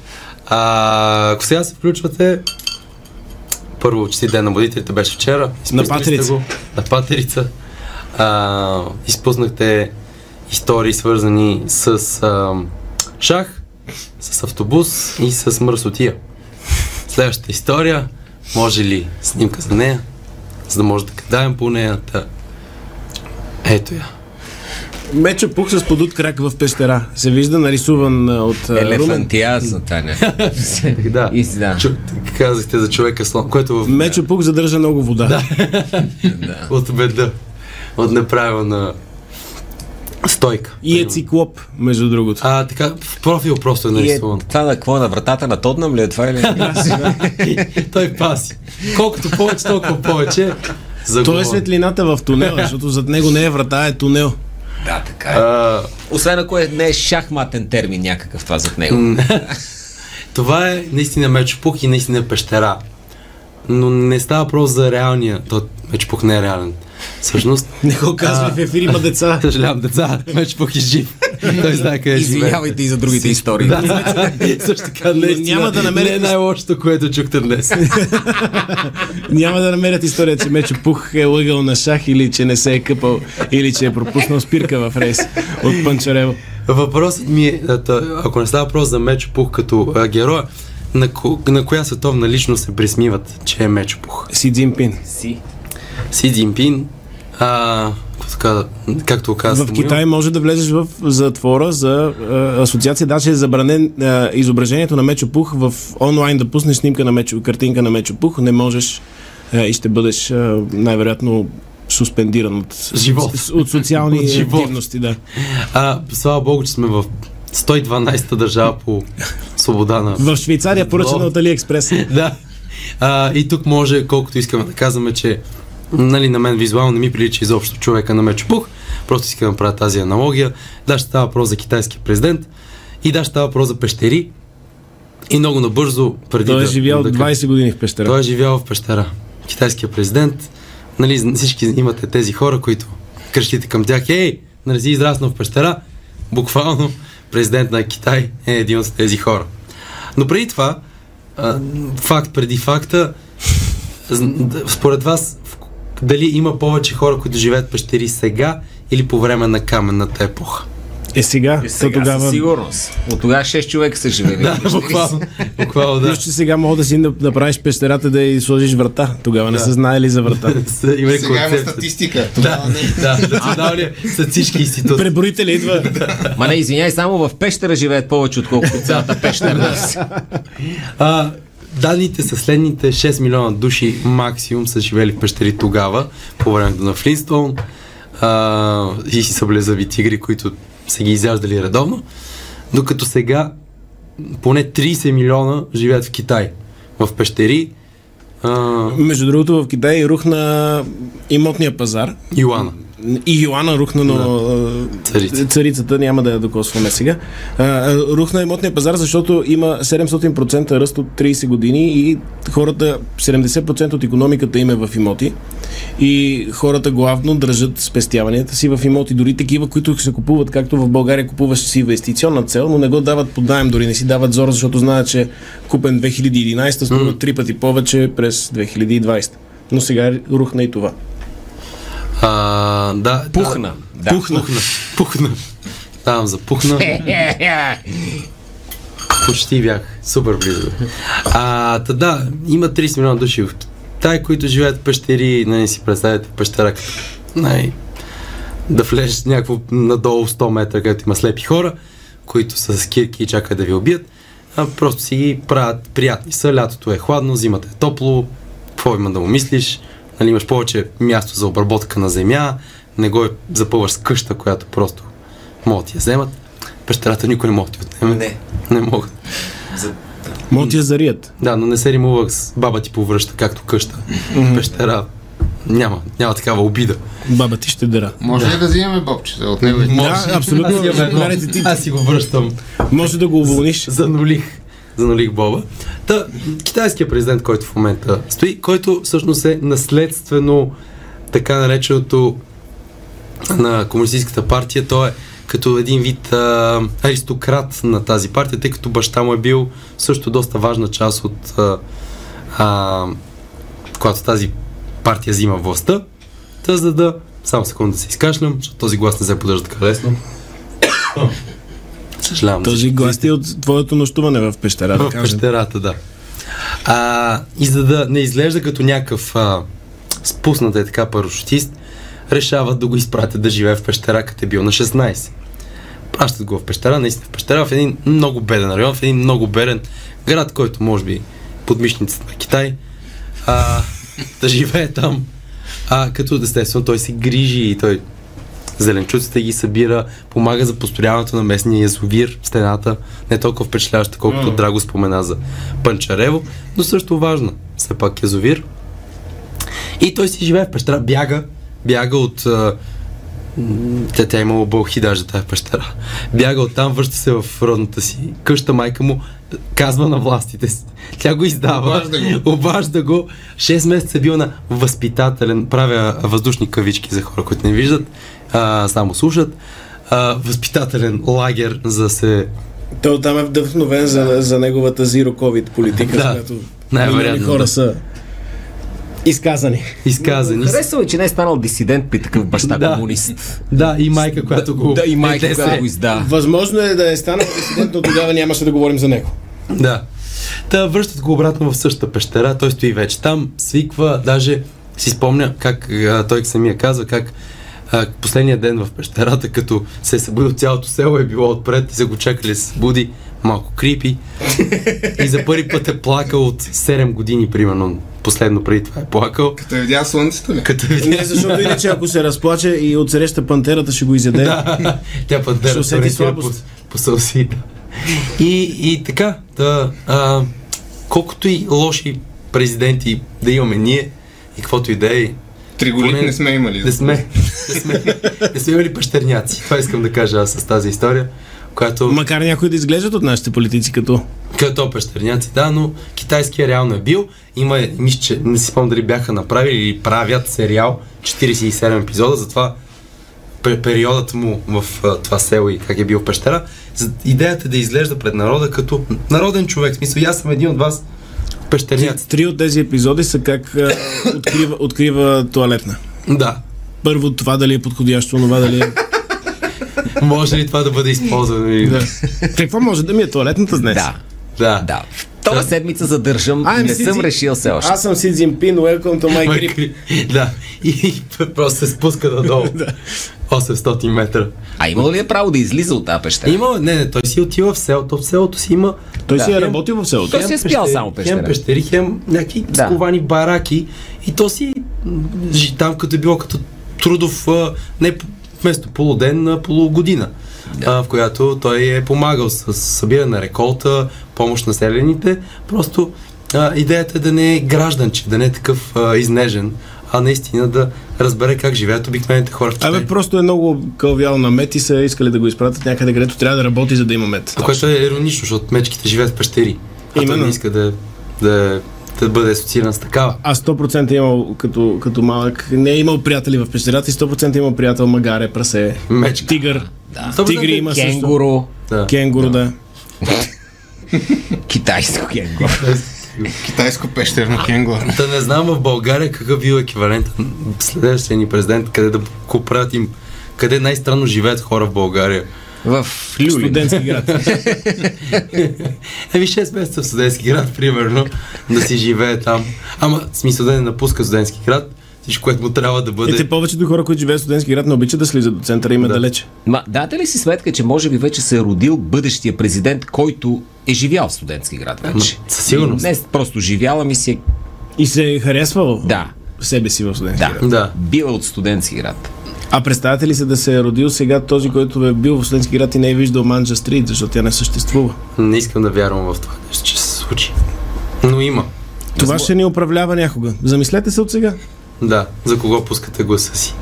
А, ако сега се включвате, първо, чести ден на водителите беше вчера. Сте Патерица. Го, на Патерица. А, изпуснахте истории свързани с а, шах, с автобус и с мърсотия. Следващата история, може ли снимка за нея, за да може да кадаем по нея. Ето я. Мечо пух с подут крак в пещера. Се вижда нарисуван от. Елефантиаза, Таня. Да. И да. Чу, казахте за човека слон, което в... Мечо пух задържа много вода. Да. от беда, от неправилна стойка. И е циклоп, между другото. А, така, в профил просто е И е, нарисуван. това на какво е на вратата на Тоднам ли е това или? Той паси. Колкото повече, толкова повече. За То е светлината в тунела, защото зад него не е врата, е тунел. Да, така е. А, Освен ако е, не е шахматен термин някакъв това зад него. това е наистина мечопух и наистина пещера. Но не става просто за реалния. То мечопух не е реален. Всъщност, Не го казвай, в ефир има деца. съжалявам, деца, мечопух е жив. Той знае къде живее. Извинявайте и за другите истории. Да, също така не, Няма да намерите- Не е най-лошото, което чухте днес. Няма да намерят история, че Мечо Пух е лъгал на шах или че не се е къпал, или че е пропуснал спирка в рейс от Панчарево. Въпросът ми е, ако не става въпрос за Мечо Пух като героя, на, ко, на коя световна личност се присмиват, че е Мечо Пух? Си Цзинпин. Си. Си Цзинпин, а, така, както каза В Китай може да влезеш в затвора за а, асоциация. Даже е забранен а, изображението на Мечо Пух в онлайн да пуснеш снимка на Мечо, картинка на Мечо Пух. Не можеш а, и ще бъдеш а, най-вероятно суспендиран от, Живот. от социални От живот. активности. Да. А, слава богу, че сме в 112-та държава по свобода на... В Швейцария поръчана О. от Алиекспрес. Да. А, и тук може, колкото искаме да казваме, че нали, на мен визуално не ми прилича изобщо човека на Мечо Пух. Просто искам да направя тази аналогия. Да, ще става въпрос за китайския президент и да, ще става въпрос за пещери. И много набързо, преди Той е да, живял да, 20 години в пещера. Той е живял в пещера. Китайския президент. Нали, всички имате тези хора, които крещите към тях, ей, нали си израснал в пещера. Буквално президент на Китай е един от тези хора. Но преди това, а, факт преди факта, според вас, дали има повече хора, които живеят пещери сега или по време на каменната епоха? Е сега, то сега тогава... със сигурност. От тогава 6 човека са живели. Да, буквално. буквално да. Плюс, че сега мога да си да, да правиш пещерата да и сложиш врата. Тогава не са знаели за врата. Имали Сега има статистика. Да, да, националния статистически институт. Преброителя идва. Ма не, извиняй, само в пещера живеят повече, отколкото цялата пещера. А, данните са следните 6 милиона души максимум са живели в пещери тогава, по времето на Флинстоун а, и си съблезави тигри, които са ги изяждали редовно, докато сега поне 30 милиона живеят в Китай, в пещери. А, Между другото, в Китай рухна имотния пазар. Юана. И Йоанна рухна, но а, Царица. царицата няма да я докосваме сега. Рухна имотния пазар, защото има 700% ръст от 30 години и хората, 70% от економиката им е в имоти. И хората главно държат спестяванията си в имоти, дори такива, които се купуват, както в България купуваш си инвестиционна цел, но не го дават под найем, дори не си дават зора, защото знаят, че купен 2011 струва три пъти повече през 2020. Но сега рухна и това. А, да, Пухна. Да, Да. Пухна. Пухна. Там запухна. Почти бях. Супер близо. А, та да, има 30 милиона души в Китай, които живеят в пещери. Не си представяте пещера като най... Да влезеш някакво надолу 100 метра, където има слепи хора, които са с кирки и чакат да ви убият. А просто си ги правят приятни са. Лятото е хладно, зимата е топло. Какво има да му мислиш? Нали, имаш повече място за обработка на земя, не го е запълваш с къща, която просто могат да ти я вземат. Пещерата никой не може да ти отнеме. Не. Не могат. Могат ти я зарият. Да, но не се римува с баба ти повръща, както къща. Пещера няма, няма такава обида. Баба ти ще дъра. Може ли да взимаме бобчета от него? Да, абсолютно. Аз, ти. Аз си го връщам. Може да го уволниш. Занулих. Занулих Боба. Та, китайският президент, който в момента стои, който всъщност е наследствено така нареченото на Комунистическата партия, той е като един вид а, аристократ на тази партия, тъй като баща му е бил също доста важна част от а, а, когато тази партия взима властта. Та за да... Само секунда да се изкашлям, защото този глас не се поддържа така лесно. Съжалявам. Този глас е от твоето нощуване в пещера, да В кажем. пещерата, да. А, и за да не изглежда като някакъв а, спуснат е така парашутист, решават да го изпратят да живее в пещера, като е бил на 16. Пращат го в пещера, наистина в пещера, в един много беден район, в един много беден град, който може би под мишницата на Китай, а, да живее там. А, като естествено той се грижи и той зеленчуците ги събира, помага за построяването на местния язовир стената, не толкова впечатляваща, колкото Драго спомена за Панчарево, но също важна, все пак язовир. И той си живее в пещера, бяга, бяга от... м, Тя, е имала бълхи даже тази пещера. Бяга оттам, връща се в родната си къща, майка му казва на властите си. Тя го издава, Обажда го. обажда го. 6 месеца е бил на възпитателен, правя въздушни кавички за хора, които не виждат, а, само слушат. А, възпитателен лагер, за да се Той там е вдъхновен за, за неговата Zero COVID политика, Да, която най-вероятно, хора да. са изказани. изказани. Харесва ми, че не е станал дисидент при такъв баща Да. комунист. Да, и майка, която го... Да, и майка, се. която го издава. Възможно е да е станал президент, но тогава нямаше да говорим за него. Да. Та връщат го обратно в същата пещера, той стои вече там, свиква, даже си спомня как а, той самия казва, как а, последния ден в пещерата, като се е събудил цялото село е било отпред и са го чакали да се събуди, малко крипи. и за първи път е плакал от 7 години, примерно. Последно преди това е плакал. Като е видя слънцето ли? Като Не, видя... защото иначе ако се разплаче и отсреща пантерата ще го изяде. Да, тя пътера Ще усети слабост. по, по да. И, и така, да, а, колкото и лоши президенти да имаме ние, и каквото и да е, Триголит Поне- не сме имали. не сме, не сме, не сме имали пещерняци. Това искам да кажа аз с тази история, която Макар някои да изглеждат от нашите политици като като пещерняци, да, но китайския реално е бил. Има, мисля, не си спомням дали бяха направили или правят сериал 47 епизода, затова пе- периодът му в това село и как е бил в пещера. Идеята е да изглежда пред народа като народен човек. В смисъл, аз съм един от вас пещерняци. Три от тези епизоди са как открива, открива туалетна. Да. Първо това дали е подходящо, това дали е... Може ли това да бъде използвано? Да. Какво може да ми е туалетната днес? Да, Да. да. Втора седмица задържам, I'm не Си съм Цзи- решил все още. Аз съм Си Цзинпин, welcome to my grip. Да. И просто се спуска надолу. 800 метра. А имал ли е право да излиза от тази пещера? Има, не, не, той си отива в селото, в селото си има Той си е работил в селото. Той си е спял пещери- само пещера. Хем пещери, хем някакви Да. сковани бараки и то си там като е било като трудов, не вместо полуден, на полугодина, а, в която той е помагал с събиране на реколта, помощ на селените. Просто а, идеята е да не е гражданче, да не е такъв а, изнежен, а наистина да разбере как живеят обикновените хора в Китай. Абе, просто е много кълвял на мед и са искали да го изпратят някъде, където трябва да работи, за да има мед. Което е иронично, защото мечките живеят в пещери. А той Именно. не иска да, да, да бъде асоцииран с такава. А 100% е имал като, като малък, не е имал приятели в пещерата и 100% е имал приятел магаре, прасе, Мечка. тигър, Да. тигри има също. Кенгуру. Да. Кенгуру, да. Китайско кенгуру. Китайско пещерно кенгур. Да не знам в България какъв бил еквивалент на следващия ни президент, къде да го пратим, къде най-странно живеят хора в България. В Люлин. Студентски град. Еми 6 месеца в студентски град, примерно, да си живее там. Ама, смисъл да не напуска студентски град, всичко, което му трябва да бъде... И те повечето хора, които живеят в студентски град, не обичат да слизат до центъра, има Да. далече. Ма, дате ли си сметка, че може би вече се е родил бъдещия президент, който е живял в студентски град вече? със сигурност. И Не просто живял, ами си е... И се е харесвал Да, себе си в студентски да. град. Да. Бил е от студентски град. А представяте ли се да се е родил сега този, който е бил в студентски град и не е виждал Манджа Стрит, защото тя не съществува? Не искам да вярвам в това нещо, че се случи. Но има. Това ще ни управлява някога. Замислете се от сега. Да. За кого пускате гласа си?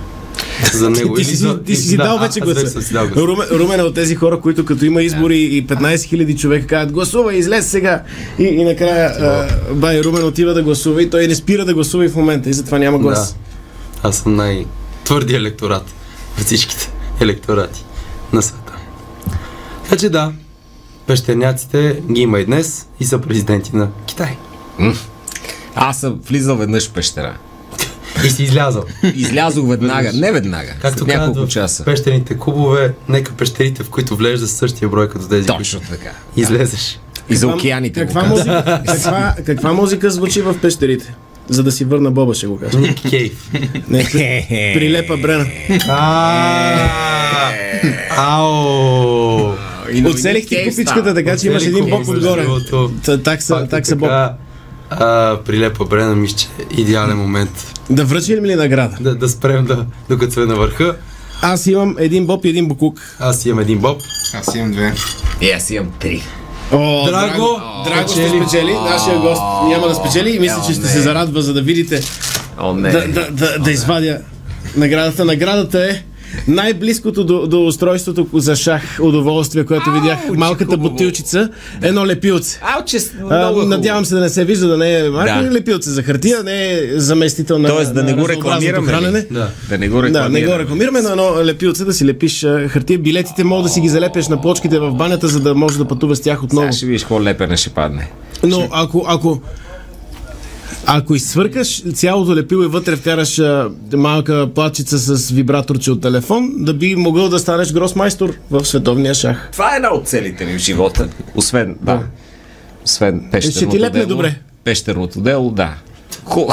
За него Ти си, за... ти си си да, дал вече гласа. съм си дал гласа. Румен, Румен е от тези хора, които като има избори и 15 000 човека казват гласувай, излез сега. И, и накрая а, бай Румен отива да гласува и той не спира да гласува и в момента и затова няма глас. Да. Аз съм най-твърди електорат от всичките електорати на света. Така че да, пещерняците ги има и днес и са президенти на Китай. Аз съм влизал веднъж в пещера. И си излязъл. Излязох веднага. Не веднага. Както казват няколко часа. пещерните клубове, нека пещерите, в които влежда с същия брой като тези, Точно така. излезеш. И за Каква- океаните. Каква, музика, каква, каква музика звучи в пещерите? За да си върна Боба, ще го кажа. Кейв. Не, прилепа Брена. Ау! Оцелих ти купичката, така че имаш един боб отгоре. Та- Такса, Пак е такса боб. така, а, прилепа Брена, мисля, че е идеален момент Да връчим ли награда? да, да спрем да, докато сме на върха. Аз имам един боб и един буклук. Аз имам един боб. Аз имам две. И аз имам три. О, Драго, Драго ще спечели. спечели, нашия гост няма да спечели и мисля, че ще се зарадва, за да видите, О, не. да, да, да, да извадя наградата. Наградата е най-близкото до, до устройството за шах удоволствие, което видях. че Малката хубаво. бутилчица, едно лепилце. Ау, че А, много е надявам се да не се вижда да не е малко Да. лепилце за хартия, не е заместител на Тоест да не го рекламираме. хранене. Да. Да не го Да, рекламираме. не го рекламираме, но едно лепилце да си лепиш а, хартия. Билетите мога да си ги залепяш на плочките в банята, за да можеш да пътуваш с тях отново. Сега ще видиш какво лепене ще падне. Но ако, ако, ако изсвъркаш цялото лепило и вътре вкараш а, малка плачица с вибраторче от телефон, да би могъл да станеш гросмайстор в световния шах. Това е една от целите ми в живота. Освен, да. Освен пещерното Ще ти лепне дело. добре. Пещерното дело, да. Ху.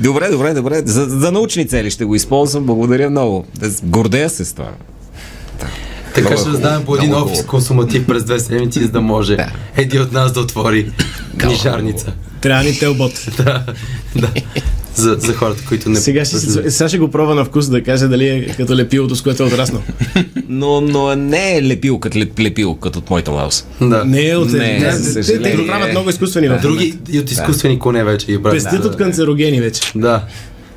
добре, добре, добре. За, за научни цели ще го използвам. Благодаря много. Да Гордея се с това. Така е ще хубаво. раздаваме по един офис консуматив през две седмици, за да може Да. един от нас да отвори книжарница. Трябва ни телбот. да, да. За, за хората, които не... Сега ще, сега ще го пробва на вкус да каже дали е като лепилото, с което е отраснал. Но, но не е лепил като леп, лепил, като от моята лаус. Да. Не е от... Не, Не, те, те съжаление. го правят много изкуствени в Други и от изкуствени коне вече ги правят. Пестят да, от канцерогени вече. Да.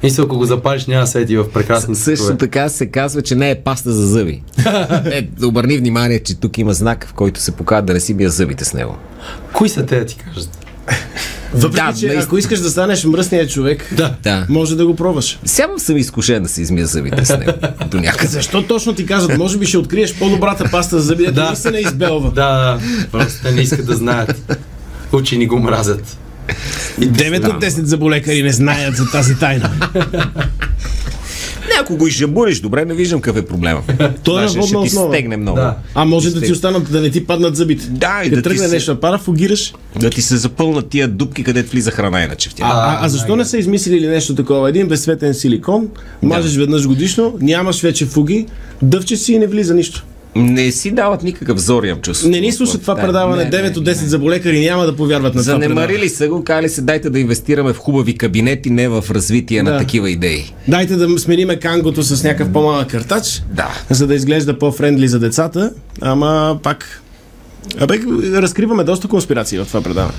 Мисля, ако го запалиш, няма да свети в прекрасни Също цветове. така се казва, че не е паста за зъби. е, обърни внимание, че тук има знак, в който се показва да не си бия зъбите с него. Кои са те, да ти кажат? Въпреки, Да, че наистина. ако искаш да станеш мръсният човек, Да. Да. може да го пробваш. Сега съм изкушен да се измия зъбите с него. До някъде. Защо точно ти казват, може би ще откриеш по-добрата паста за зъби, да Да. наистина избелва. Да, да. Просто те не искат да знаят. Учени го мразят. 9 от 10 заболекари не знаят за тази тайна. Не, ако го изжабуриш добре, не виждам какъв е проблема. То е ще, водна ще ти основа. стегне много. Да. А може да Ще- ти останат, да не ти паднат зъбите. Да, и да ти тръгне се- нещо, пара, фугираш. Да ти се запълнат тия дупки, където влиза храна иначе в тях. А, а, а защо не са измислили нещо такова? Един безцветен силикон, мажеш веднъж годишно, нямаш вече фуги, дъвчеш си и не влиза нищо. Не си дават никакъв взор, имам чувство. Не ни слушат това Да, предаване, не, 9 не, от 10 заболекари няма да повярват на това. Занемарили са го, кали се, дайте да инвестираме в хубави кабинети, не в развитие Да. на такива идеи. Дайте да смениме кангото с някакъв по-малък картач, Да. за да изглежда по-френдли за децата, ама пак Абе, разкриваме доста конспирации в това предаване.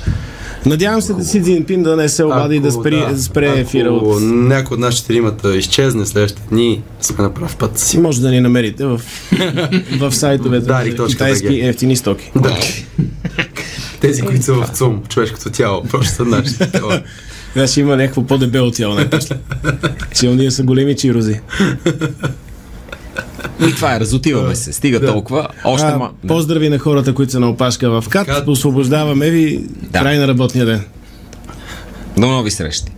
Надявам се да Си Цзинпин да не се обади и да спре, да, спре ако ефира от... някой от нас четиримата изчезне следващите дни, сме на прав път си. Може да ни намерите в, в сайтовете Да, за китайски ефтини стоки. Да. Тези, които са в ЦУМ, човешкото тяло, просто са нашите тела. Значи има някакво по-дебело тяло най-после. Че ние са големи чирози. И това е, разотиваме се. Стига толкова. Още А, ма... поздрави на хората, които са на опашка в КАТ. КАТ. Освобождаваме ви. Да. Край на работния ден. До нови срещи.